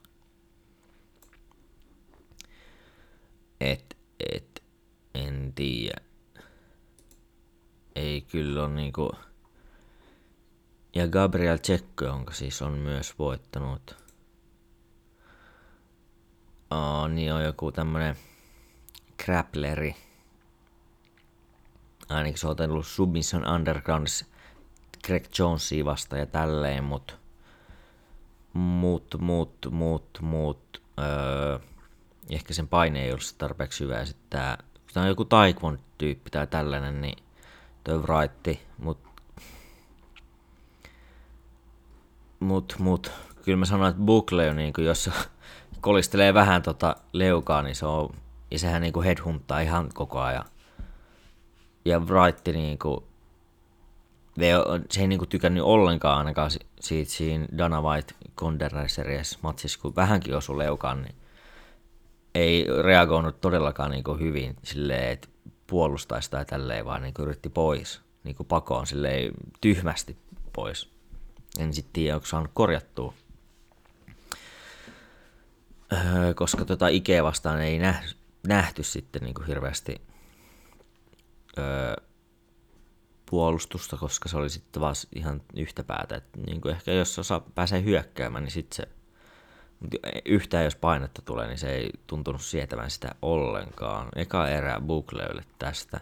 Et, et, en tiedä. Ei kyllä ole niinku... Ja Gabriel Tsekko, jonka siis on myös voittanut. Aa, niin on joku tämmönen grappleri. Ainakin se on otellut Submission Undergroundissa Greg Jonesia vasta ja tälleen, mut muut, muut, muut, muut, öö, ehkä sen paine ei ollut tarpeeksi hyvä. Ja sitten tää, tää on joku taekwon-tyyppi tai tällainen, niin toi Wright, mut, mut, mut, kyllä mä sanoin, että Bukle on niinku, jos kolistelee vähän tota leukaa, niin se on, ja sehän niinku headhunttaa ihan koko ajan. Ja Wright niinku, se ei niinku tykännyt ollenkaan ainakaan siitä siinä Dana White Conderer Series matsissa, kun vähänkin osui leukaan, niin ei reagoinut todellakaan niinku hyvin silleen, että puolustaisi tai tälleen, vaan niinku yritti pois, niinku pakoon silleen tyhmästi pois. En sitten tiedä, onko saanut korjattua. Öö, koska tota Ikea vastaan ei nähty, nähty sitten niinku hirveästi öö, puolustusta, koska se oli sitten vaan ihan yhtä päätä. Että niin kuin ehkä jos osa pääsee hyökkäämään, niin sitten se mutta yhtään jos painetta tulee, niin se ei tuntunut sietävän sitä ollenkaan. Eka erä Bukleylle tästä.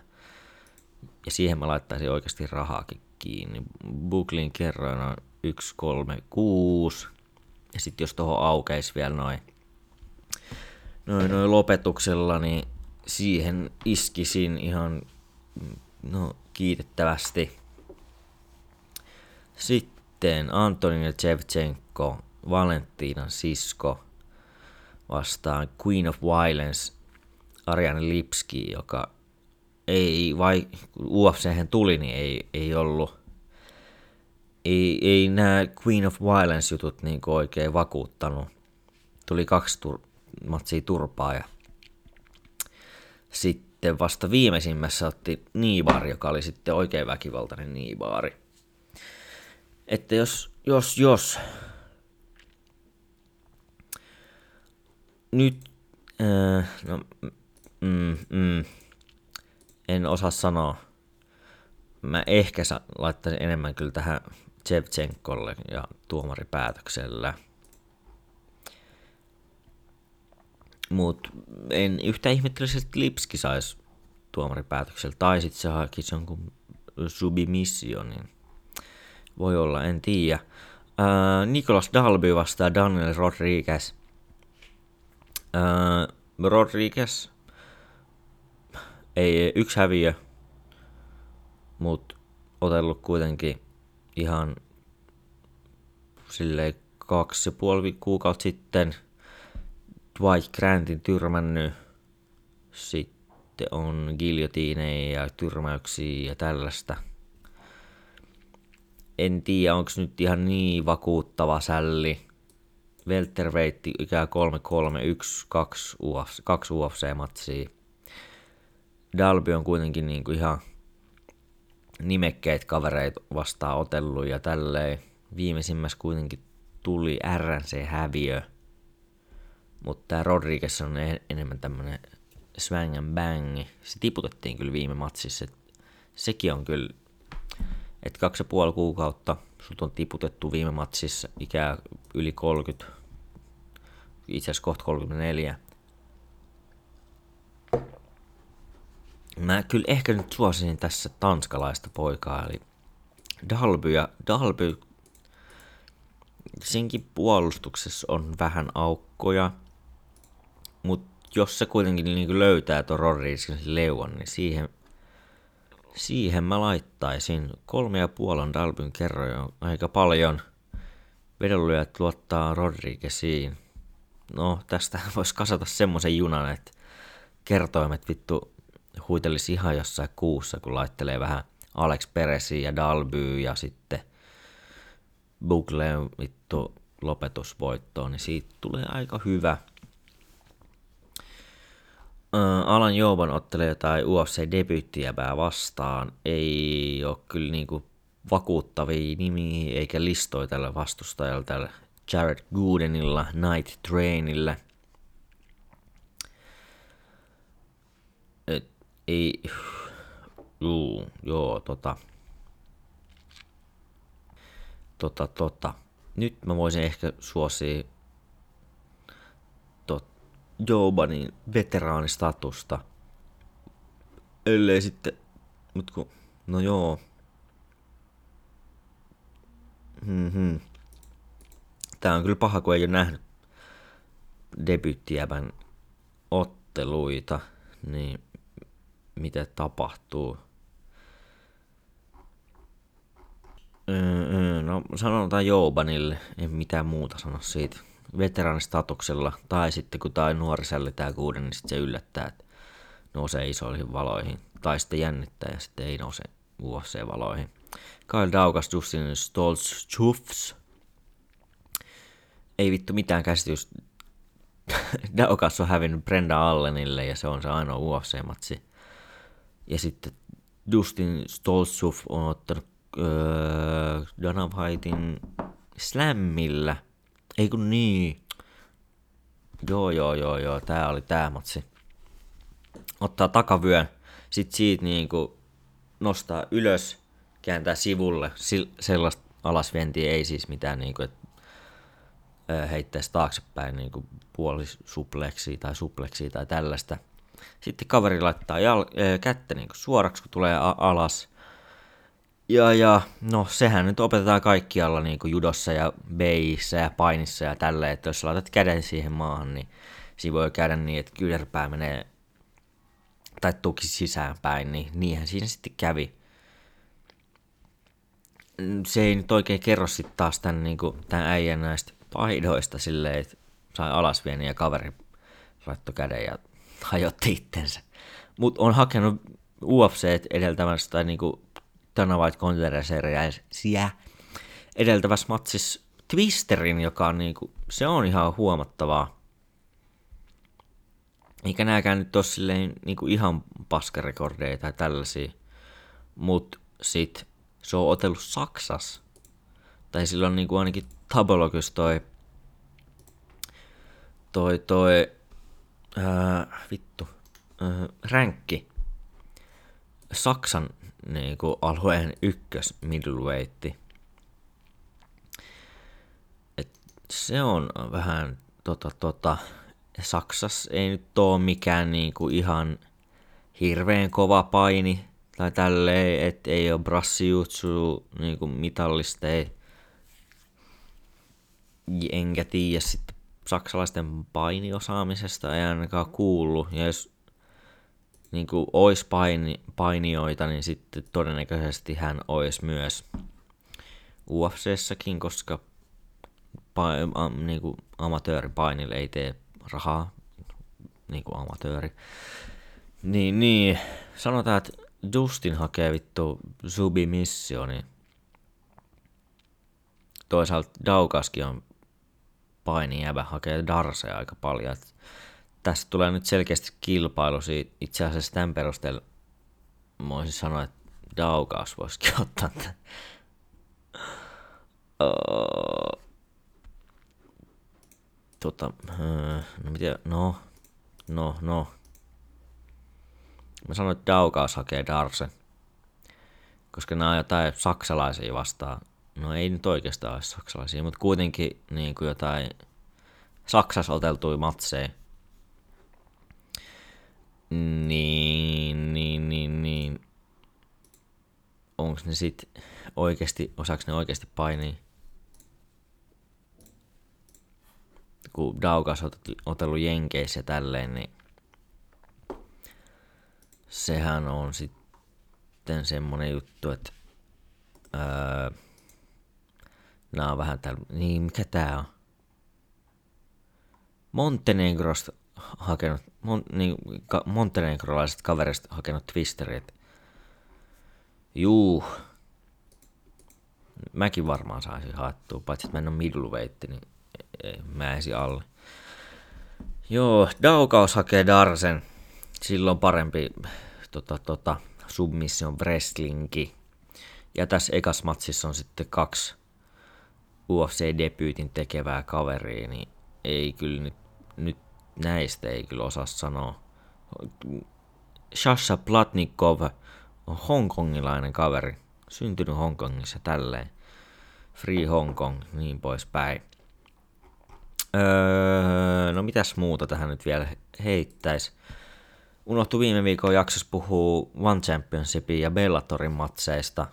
Ja siihen mä laittaisin oikeasti rahaakin kiinni. Buklin kerroin on 1, 3, 6. Ja sitten jos tuohon aukeisi vielä noin noin noi lopetuksella, niin siihen iskisin ihan no, kiitettävästi. Sitten Antonin Chevchenko, Valentinan sisko vastaan Queen of Violence, Ariane Lipski, joka ei, vai UFC tuli, niin ei, ei ollut, ei, ei nämä Queen of Violence-jutut niin oikein vakuuttanut. Tuli kaksi tur- matsia turpaa ja sitten sitten vasta viimeisimmässä otti Niibaari, joka oli sitten oikein väkivaltainen Niibaari. Että jos, jos, jos nyt, äh, no, mm, mm, en osaa sanoa. Mä ehkä laittaisin enemmän kyllä tähän Chevchenkolle ja tuomaripäätöksellä. Mutta en yhtä ihmettelisi, että Lipski saisi tuomaripäätöksellä. Tai sitten se hakisi jonkun submission, niin voi olla, en tiedä. Äh, Nicolas Dalby vastaa Daniel Rodriguez. Äh, Rodriguez ei yksi häviö, mutta otellut kuitenkin ihan silleen kaksi ja puoli kuukautta sitten – Dwight Grantin tyrmännyt. Sitten on giljotiineja ja tyrmäyksiä ja tällaista. En tiedä, onko nyt ihan niin vakuuttava sälli. Welterweight ikää 3 3 1 2 UFC, 2 UFC-matsia. Dalby on kuitenkin niinku ihan nimekkeet kavereit vastaan otellut ja tälleen. Viimeisimmässä kuitenkin tuli RNC-häviö – mutta tämä Rodriguez on enemmän tämmönen swang and bang. Se tiputettiin kyllä viime matsissa. Sekin on kyllä, että kaksi ja puoli kuukautta sut on tiputettu viime matsissa ikää yli 30, itse asiassa kohta 34. Mä kyllä ehkä nyt suosisin tässä tanskalaista poikaa, eli Dalby, ja Dalby senkin puolustuksessa on vähän aukkoja, mutta jos se kuitenkin niin löytää tuon Rodriguezin leuan, niin siihen Siihen mä laittaisin kolme ja puolen Dalbyn kerroja aika paljon. Vedonlyöt luottaa Rodrigueziin. No, tästä <laughs> voisi kasata semmoisen junan, että kertoimet vittu huitelisi ihan jossain kuussa, kun laittelee vähän Alex Peresiä ja Dalby ja sitten Bugleen vittu lopetusvoittoon, niin siitä tulee aika hyvä. Alan Jouban ottelee jotain UFC-debyyttijäbää vastaan. Ei ole kyllä niinku vakuuttavia nimiä eikä listoja tällä vastustajalla tällä Jared Goodenilla, Night Trainillä. Et, ei, juu, joo, tota, tota, tota. Nyt mä voisin ehkä suosia tot, Jobanin veteraanistatusta. Ellei sitten, mut kun, no joo. Mm-hmm. Tää on kyllä paha, kun ei ole nähnyt debyttiävän otteluita, niin mitä tapahtuu. Öö, no sanotaan Joubanille, en mitään muuta sano siitä. Veteranistatuksella, tai sitten kun tai nuori tää kuuden, niin sitten se yllättää, että nousee isoihin valoihin. Tai sitten jännittää ja sitten ei nouse UFC-valoihin. Kyle Daukas, Justin Stolz, Chufs. Ei vittu mitään käsitys. <laughs> Daukas on hävinnyt Brenda Allenille ja se on se ainoa UFC-matsi. Ja sitten Dustin Stolzuf on ottanut öö, Dana Whitein Slammillä. Ei kun niin. Joo, joo, joo, joo. Tää oli tää matsi. Ottaa takavyön. Sitten siitä niinku nostaa ylös, kääntää sivulle. Sellaista alasvientiä ei siis mitään niinku, että heittäisi taaksepäin niinku puolisupleksi tai supleksi tai tällaista. Sitten kaveri laittaa jal- kättä niinku suoraksi, kun tulee a- alas. Ja, ja no sehän nyt opetetaan kaikkialla niin kuin judossa ja beissä ja painissa ja tälle, että jos laitat käden siihen maahan, niin siinä voi käydä niin, että kyynärpää menee tai tuki sisäänpäin, niin niinhän siinä sitten kävi. Se ei nyt oikein kerro sitten taas tämän, niin kuin, tämän äijän näistä paidoista silleen, että sai alasvieni ja kaveri laittoi käden ja <laughs> hajotti itsensä. Mutta on hakenut UFC edeltävästä niin kuin Dana White Contender edeltävässä matsissa Twisterin, joka on niinku, se on ihan huomattavaa. Eikä nääkään nyt ole silleen niinku ihan paskarekordeja tai tällaisia. Mut sit se on otellut Saksas. Tai silloin niinku ainakin Tabologus toi toi toi ää, vittu ää, ränkki Saksan niin kuin alueen ykkös middleweight. Et se on vähän tota, tota, Saksassa ei nyt ole mikään niin kuin ihan hirveän kova paini tai tälleen, että ei ole brassijutsu niin kuin mitallista, ei. Enkä tiedä sitten saksalaisten painiosaamisesta ei ainakaan kuullut. Ja jos niin kuin olisi paini, painijoita, niin sitten todennäköisesti hän olisi myös UFCssäkin, koska pa, a, niin kuin amatööripainille ei tee rahaa, niin kuin amatööri. Niin, niin, sanotaan, että Justin hakee vittu submissioni. Toisaalta Daukaskin on paini jäbä, hakee Darsea aika paljon. Tässä tulee nyt selkeästi kilpailu. Itse asiassa tämän perusteella voisin sanoa, että Daukaus voisikin <laughs> ottaa tämän. Uh, tota, uh, no miten, no, no, no. Mä sanoin, että Daukaus hakee Darsen. Koska nämä on jotain saksalaisia vastaan. No ei nyt oikeastaan ole saksalaisia, mutta kuitenkin niin kuin jotain Saksassa oteltui matseja niin, niin, niin, niin. Onko ne sit oikeasti, osaako ne oikeasti painia? Kun Daukas on otellut Jenkeissä ja tälleen, niin sehän on sit sitten semmonen juttu, että öö, nää on vähän täällä, niin mikä tää on? Montenegrosta hakenut, mon, niin, ka, montenegrolaiset kaverista hakenut twisterit. Juu. Mäkin varmaan saisin haettua, paitsi että mä en ole middleweight, niin mä ensin alle. Joo, Daukaus hakee Darsen. Silloin parempi tota, tota, submission wrestlingi. Ja tässä ekas matsissa on sitten kaksi UFC-debyytin tekevää kaveria, niin ei kyllä nyt, nyt näistä ei kyllä osaa sanoa. Shasha Platnikov on hongkongilainen kaveri, syntynyt Hongkongissa tälleen. Free Hong Kong, niin poispäin. Öö, no mitäs muuta tähän nyt vielä heittäisi? Unohtu viime viikon jaksossa puhuu One Championshipin ja Bellatorin matseista.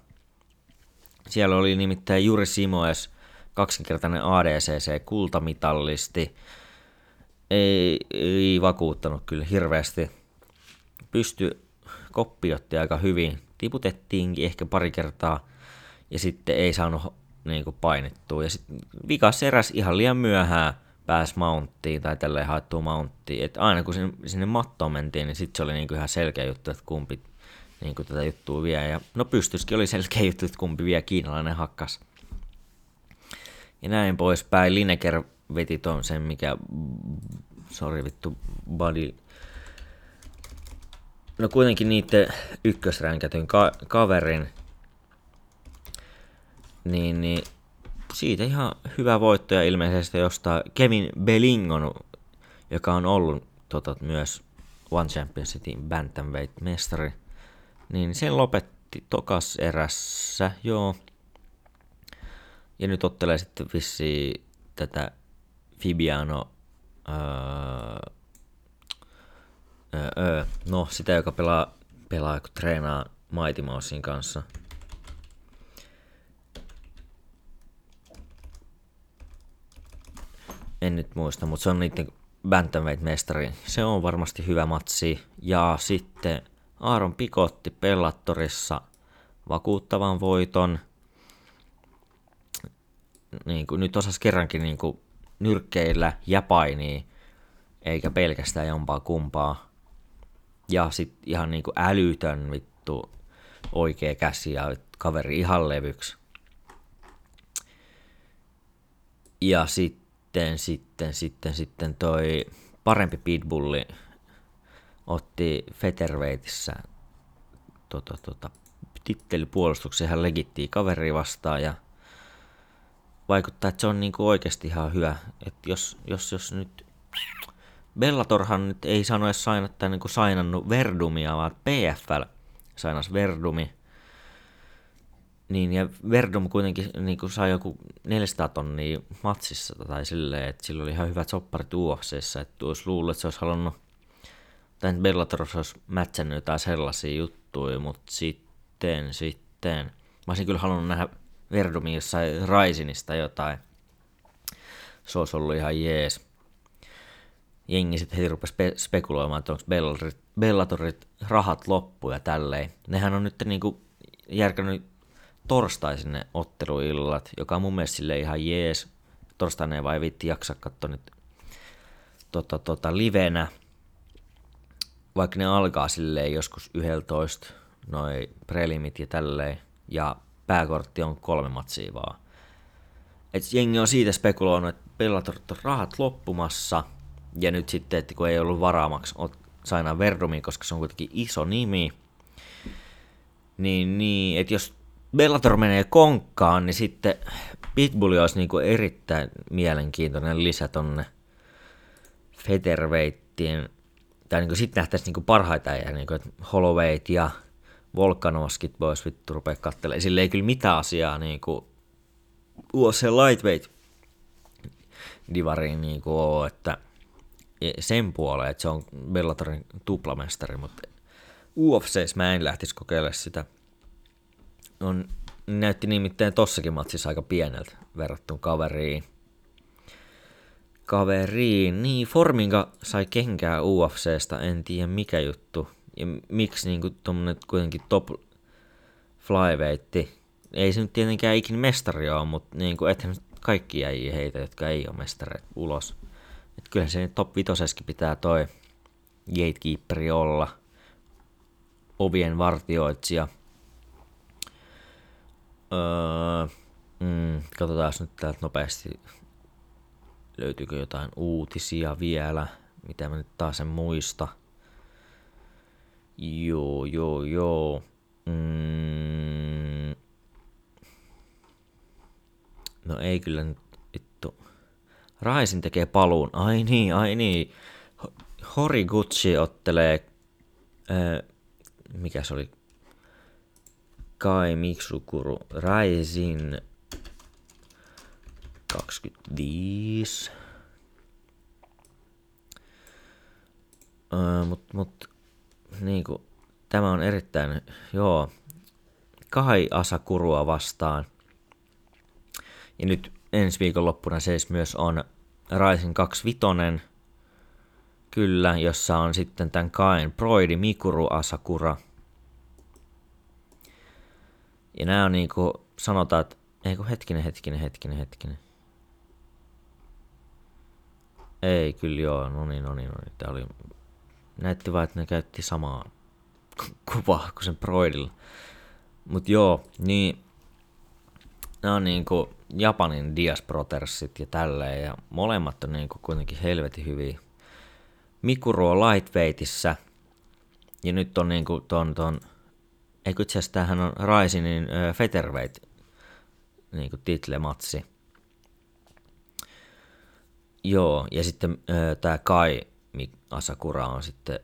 Siellä oli nimittäin Juri Simoes, kaksinkertainen ADCC-kultamitallisti. Ei, ei vakuuttanut kyllä hirveästi. Pysty, koppi otti aika hyvin. Tiputettiinkin ehkä pari kertaa ja sitten ei saanut niin kuin painettua. Ja sitten vikas eräs ihan liian myöhään pääsi mounttiin tai tälleen haettua mounttiin. Et aina kun sinne, sinne mattoon mentiin, niin sitten se oli niinku ihan selkeä juttu, että kumpi niinku tätä juttua vie. Ja no pystyskin oli selkeä juttu, että kumpi vie kiinalainen hakkas. Ja näin poispäin. Lineker veti ton sen, mikä, sorry vittu, body. No kuitenkin niiden ykkösränkätyn ka- kaverin, niin, niin siitä ihan hyvä voitto ja ilmeisesti jostain Kevin Bellingon, joka on ollut tota, myös One Championshipin Bantamweight-mestari, niin sen lopetti tokas erässä, joo. Ja nyt ottelee sitten vissi tätä Fibiano, öö, öö, no sitä, joka pelaa, pelaa kun treenaa Mighty Mousein kanssa – en nyt muista, mutta se on niiden Bantamweight-mestari. Se on varmasti hyvä matsi. Ja sitten Aaron Pikotti Pellattorissa vakuuttavan voiton. Niin kuin nyt osas kerrankin niin kuin nyrkkeillä ja painii, eikä pelkästään jompaa kumpaa. Ja sitten ihan niin kuin älytön vittu oikea käsi ja kaveri ihan levyksi. Ja sitten sitten, sitten, sitten, toi parempi pitbulli otti Featherweightissa tota, tota, tittelipuolustuksen ihan legittiin kaveri vastaan ja vaikuttaa, että se on niinku oikeasti ihan hyvä. että jos, jos, jos nyt Bellatorhan nyt ei sano edes sainattaa niinku sainannut Verdumia, vaan PFL sainas Verdumi. Niin, ja Verdum kuitenkin niin kuin sai joku 400 tonnia matsissa tai silleen, että sillä oli ihan hyvät sopparit UFCssä, että olisi luullut, että se olisi halunnut, tai Bellator olisi mätsännyt jotain sellaisia juttuja, mutta sitten, sitten, mä olisin kyllä halunnut nähdä Verdumin jossain Raisinista jotain. Se olisi ollut ihan jees. Jengi sitten heti rupesi spe- spekuloimaan, että onko Bellatorit, Bellatorit rahat loppu ja tälleen. Nehän on nyt niinku järkännyt torstai sinne otteluillat, joka on mun mielestä sille ihan jees. Torstaina ei vai vitti jaksa katsoa nyt tota, tota, livenä, vaikka ne alkaa silleen joskus 11, noi prelimit ja tälleen, ja pääkortti on kolme matsia vaan. Et jengi on siitä spekuloinut, että Bellator on rahat loppumassa, ja nyt sitten, että kun ei ollut varaamaksi sainaa Verdumiin, koska se on kuitenkin iso nimi, niin, niin että jos Bellator menee konkkaan, niin sitten Pitbull olisi niinku erittäin mielenkiintoinen lisä tonne Featherweightiin. Tai niinku sitten nähtäisiin niinku parhaita ja niinku, että Holloway ja Volkanovskit voisi vittu rupea katselemaan. Sille ei kyllä mitään asiaa niinku UFC Lightweight divariin niinku ole, että sen puoleen, että se on Bellatorin tuplamestari, mutta UFCs mä en lähtisi kokeilemaan sitä – on, näytti nimittäin tossakin matsissa aika pieneltä verrattuna kaveriin. Kaveriin, niin Forminga sai kenkää UFCstä, en tiedä mikä juttu. Ja miksi niinku tommonen kuitenkin top flyweightti. Ei se nyt tietenkään ikin mestari ole, mutta niin kuin, ethän kaikki jäi heitä, jotka ei ole mestareita ulos. Et kyllä se top vitoseskin pitää toi gatekeeperi olla. Ovien vartioitsija. Öö, mm, katsotaan nyt täältä nopeasti, löytyykö jotain uutisia vielä, mitä mä nyt taas en muista. Joo, joo, joo. No ei kyllä nyt, vittu. Raisin tekee paluun. Ai niin, ai niin. Horiguchi ottelee, ää, mikä se oli, Kai Miksukuru Raisin 25. Öö, mut, mut niinku, tämä on erittäin, joo, Kai Asakurua vastaan. Ja nyt ensi viikon loppuna seis myös on Raisin 25, kyllä, jossa on sitten tämän Kain Broidi Mikuru Asakura. Ja nämä on niinku, sanotaan, että ei kun hetkinen, hetkinen, hetkinen, hetkinen. Ei, kyllä joo, no niin, no niin, no niin. Tää oli, näytti vaan, että ne käytti samaa kuvaa kuin sen Broidilla. Mut joo, niin nämä on niinku Japanin Diasprotersit ja tälleen, ja molemmat on niinku kuitenkin helvetin hyviä. Mikuru on lightweightissä, ja nyt on niinku ton, ton eikö itse asiassa tämähän on Raisinin äh, Featherweight niinku titlematsi. Joo, ja sitten äh, tämä Kai Asakura on sitten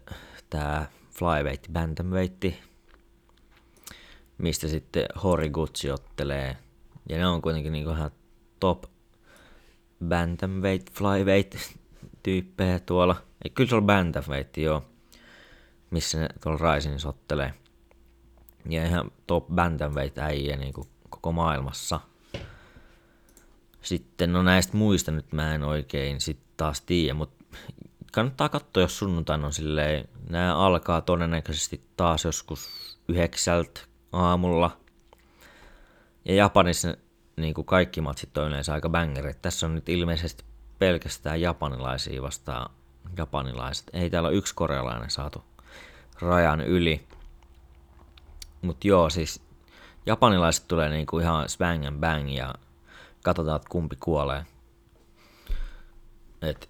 tämä flyweight, bantamweight, mistä sitten Horiguchi ottelee. Ja ne on kuitenkin niinku ihan top bantamweight, flyweight tyyppejä tuolla. Ei, kyllä se on bantamweight, joo. Missä ne tuolla Risingissa ottelee. Ja ihan top bantamweight äijä niinku koko maailmassa. Sitten no näistä muista nyt mä en oikein sit taas tiedä, mutta kannattaa katsoa, jos sunnuntaina on silleen, nämä alkaa todennäköisesti taas joskus yhdeksältä aamulla. Ja Japanissa niin kuin kaikki matsit on yleensä aika bangerit. Tässä on nyt ilmeisesti pelkästään japanilaisia vastaan japanilaiset. Ei täällä ole yksi korealainen saatu rajan yli. Mutta joo, siis japanilaiset tulee niinku ihan spang and bang ja katsotaan, että kumpi kuolee. Et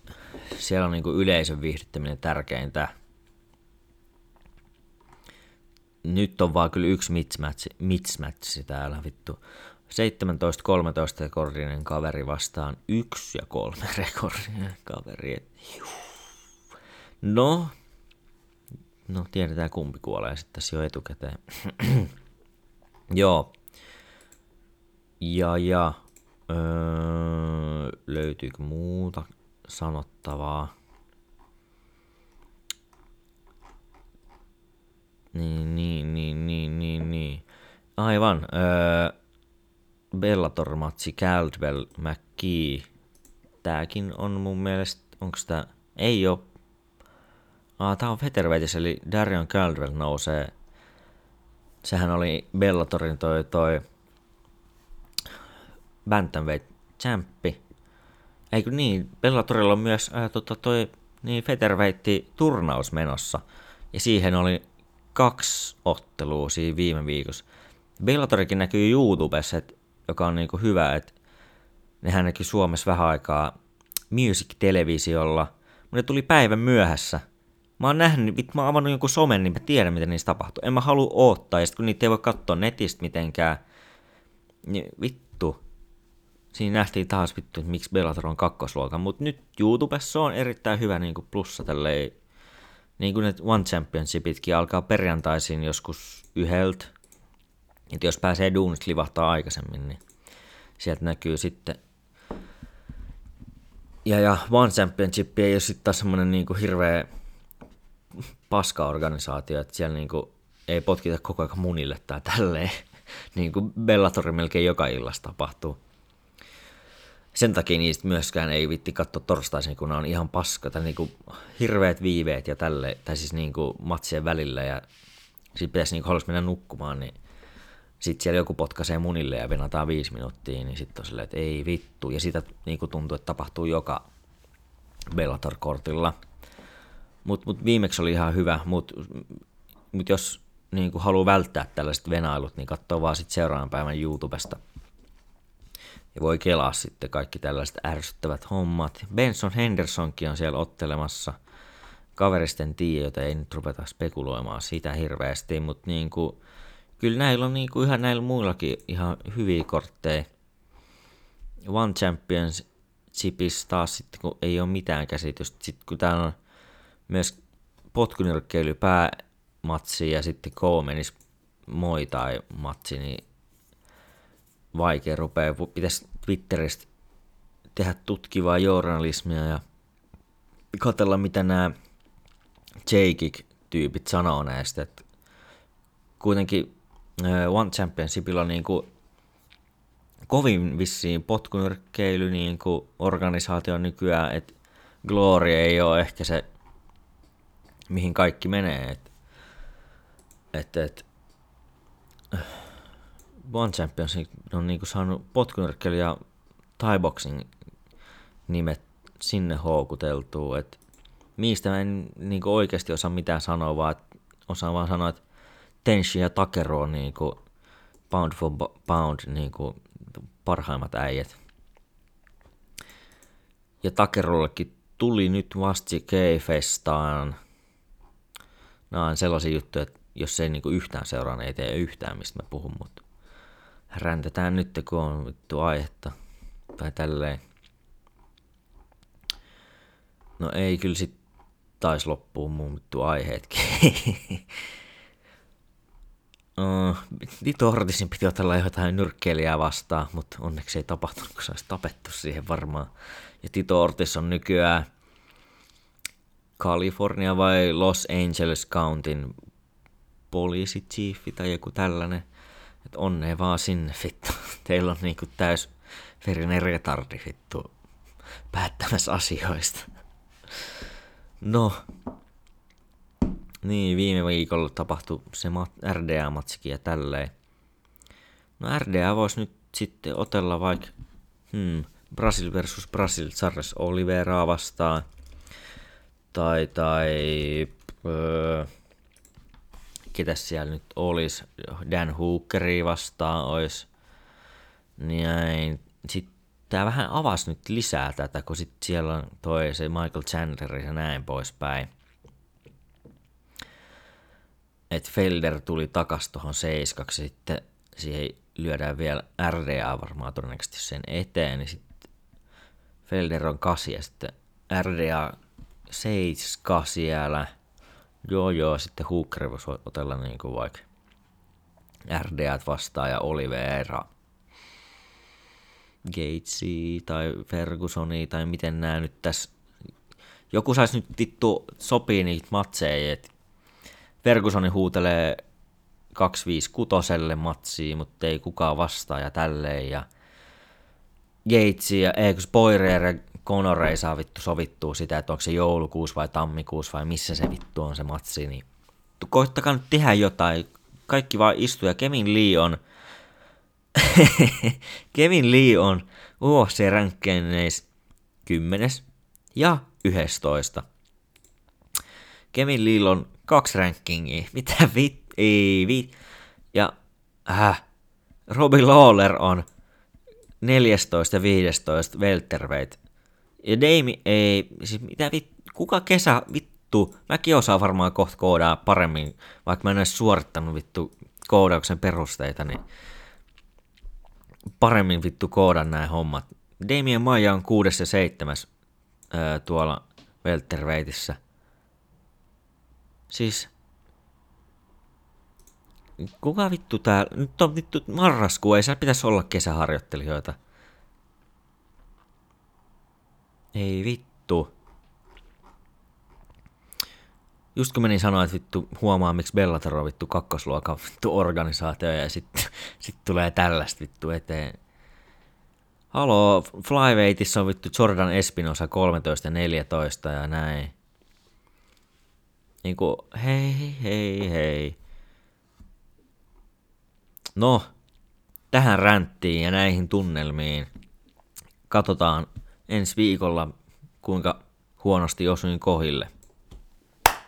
siellä on niinku yleisön viihdyttäminen tärkeintä. Nyt on vaan kyllä yksi mismatch, mismatch täällä vittu. 17-13 rekordinen kaveri vastaan 1 ja 3 <laughs> rekordinen kaveri. No, no tiedetään kumpi kuolee sitten tässä jo etukäteen. <clears throat> Joo. Ja, ja. Öö, löytyykö muuta sanottavaa? Niin, niin, niin, niin, niin, niin. Aivan. Öö, Bellator-matsi Caldwell McKee. Tääkin on mun mielestä, onko tää, ei oo. Ah, tää on Featherweightissä, eli Darion Caldwell nousee. Sehän oli Bellatorin toi, toi Bantamweight champi. Eikö niin, Bellatorilla on myös ää, tota, toi niin Featherweight turnaus menossa. Ja siihen oli kaksi ottelua siinä viime viikossa. Bellatorikin näkyy YouTubessa, et, joka on niinku hyvä, että nehän näki Suomessa vähän aikaa Music-televisiolla, mutta ne tuli päivän myöhässä. Mä oon nähnyt, mä oon avannut jonkun somen, niin mä tiedän, mitä niissä tapahtuu. En mä halua oottaa, ja sit kun niitä ei voi katsoa netistä mitenkään, niin vittu. Siinä nähtiin taas vittu, että miksi Bellator on kakkosluokan, mutta nyt YouTubessa on erittäin hyvä niin kuin plussa tälleen niin kuin ne One Championshipitkin alkaa perjantaisin joskus yhdeltä. Että jos pääsee duunista livahtaa aikaisemmin, niin sieltä näkyy sitten. Ja, ja One Championship ei ole sitten taas semmoinen kuin hirveä paska-organisaatio, että siellä niin kuin ei potkita koko ajan munille tai tälleen. <laughs> niin kuin Bellatori melkein joka illasta tapahtuu sen takia niistä myöskään ei vitti katsoa torstaisin, kun ne on ihan paska, tai niinku hirveät viiveet ja tälle, tai siis niinku matsien välillä, ja sitten pitäisi niinku halus mennä nukkumaan, niin sitten siellä joku potkaisee munille ja venataan viisi minuuttia, niin sitten on silleen, että ei vittu. Ja sitä niin kuin tuntuu, että tapahtuu joka Bellator-kortilla. Mutta mut viimeksi oli ihan hyvä, mutta mut jos niin kuin haluaa välttää tällaiset venailut, niin katsoo vaan sitten seuraavan päivän YouTubesta. Ja voi kelaa sitten kaikki tällaiset ärsyttävät hommat. Benson Hendersonkin on siellä ottelemassa. Kaveristen tiedä, jota ei nyt rupeta spekuloimaan sitä hirveästi, mutta niin kuin, kyllä näillä on niin kuin ihan näillä muillakin ihan hyviä kortteja. One Championshipissa taas sitten, kun ei ole mitään käsitystä. Sitten kun täällä on myös potkunyrkkeily päämatsi ja sitten Komenis moi tai matsi, niin vaikea rupeaa. Pitäisi Twitteristä tehdä tutkivaa journalismia ja katsella, mitä nämä J-Kick-tyypit sanoo näistä. Että kuitenkin One Championshipilla on niin kuin kovin vissiin potkunyrkkeily niin kuin organisaatio nykyään, että Glory ei ole ehkä se, mihin kaikki menee. Et, et, et, One Championship on niin saanut potkunyrkkeily ja Thai Boxing nimet sinne houkuteltua, että mistä mä en niin oikeasti osaa mitään sanoa, vaan osaan vaan sanoa, että Tenshi ja Takero on niin pound for pound niin parhaimmat äijät. Ja Takerollekin tuli nyt vasti K-Festaan. Nämä on sellaisia juttuja, että jos ei niinku yhtään seuraa, niin ei tee yhtään, mistä mä puhun, mutta räntetään nyt, kun on vittu aihetta. Tai tälleen. No ei, kyllä sit taisi loppua mun vittu aiheetkin. <laughs> Uh, Hortisin piti otella jotain nyrkkeilijää vastaan, mutta onneksi ei tapahtunut, kun se olisi tapettu siihen varmaan. Ja Tito Ortiz on nykyään California vai Los Angeles Countyn poliisitsiefi tai joku tällainen. Että onnea vaan sinne, vittu. <laughs> Teillä on niinku täys verinen retardi, vittu, päättämässä asioista. No, niin, viime viikolla tapahtui se RDA-matsikin ja tälleen. No RDA voisi nyt sitten otella vaikka hmm, Brasil versus Brasil Charles Oliveraa vastaan. Tai, tai öö, ketä siellä nyt olisi, Dan Hookeri vastaan olisi. Niin sitten tämä vähän avasi nyt lisää tätä, kun sitten siellä on toi se Michael Chandler ja näin poispäin että Felder tuli takas tuohon seiskaksi, sitten siihen lyödään vielä RDA varmaan todennäköisesti sen eteen, niin sitten Felder on kasi ja sitten RDA seiska siellä. Joo joo, sitten Hooker voisi otella niin kuin vaikka RDA vastaan ja Oliveira Gatesi tai Fergusoni tai miten nämä nyt tässä joku saisi nyt vittu sopii niitä matseja, että Fergusoni huutelee 256 matsiin, mutta ei kukaan vastaa ja tälleen. Ja Gatesi ja eikö Spoiler ja Conor ei saa vittu sovittua sitä, että onko se joulukuusi vai tammikuusi vai missä se vittu on se matsi, niin koittakaa nyt tehdä jotain. Kaikki vaan istuu ja Kevin Lee on <laughs> Kevin Lee on UFC-ränkkeeneis 10 ja 11. Kevin Lee on kaksi rankingia. <laughs> Mitä vit... Ei vit... Ja... Äh. Robbie Lawler on 14 ja 15 welterweight. Ja Dami ei... Siis mitä vit... Kuka kesä vittu... Mäkin osaan varmaan kohta koodaa paremmin, vaikka mä en suorittanut vittu koodauksen perusteita, niin paremmin vittu koodan nämä hommat. Damien Maija on kuudes ja seitsemäs tuolla welterweightissä. Siis... Kuka vittu tää... Nyt on vittu marraskuu, ei siellä pitäisi olla kesäharjoittelijoita. Ei vittu. Just kun menin sanoa, että vittu huomaa, miksi Bellator on vittu kakkosluokan vittu organisaatio ja sitten <laughs> sit tulee tällaista vittu eteen. Haloo, Flyweightissa on vittu Jordan Espinosa 13 ja 14 ja näin. Niin kuin, hei, hei, hei. No, tähän ränttiin ja näihin tunnelmiin. Katsotaan ensi viikolla, kuinka huonosti osuin kohille.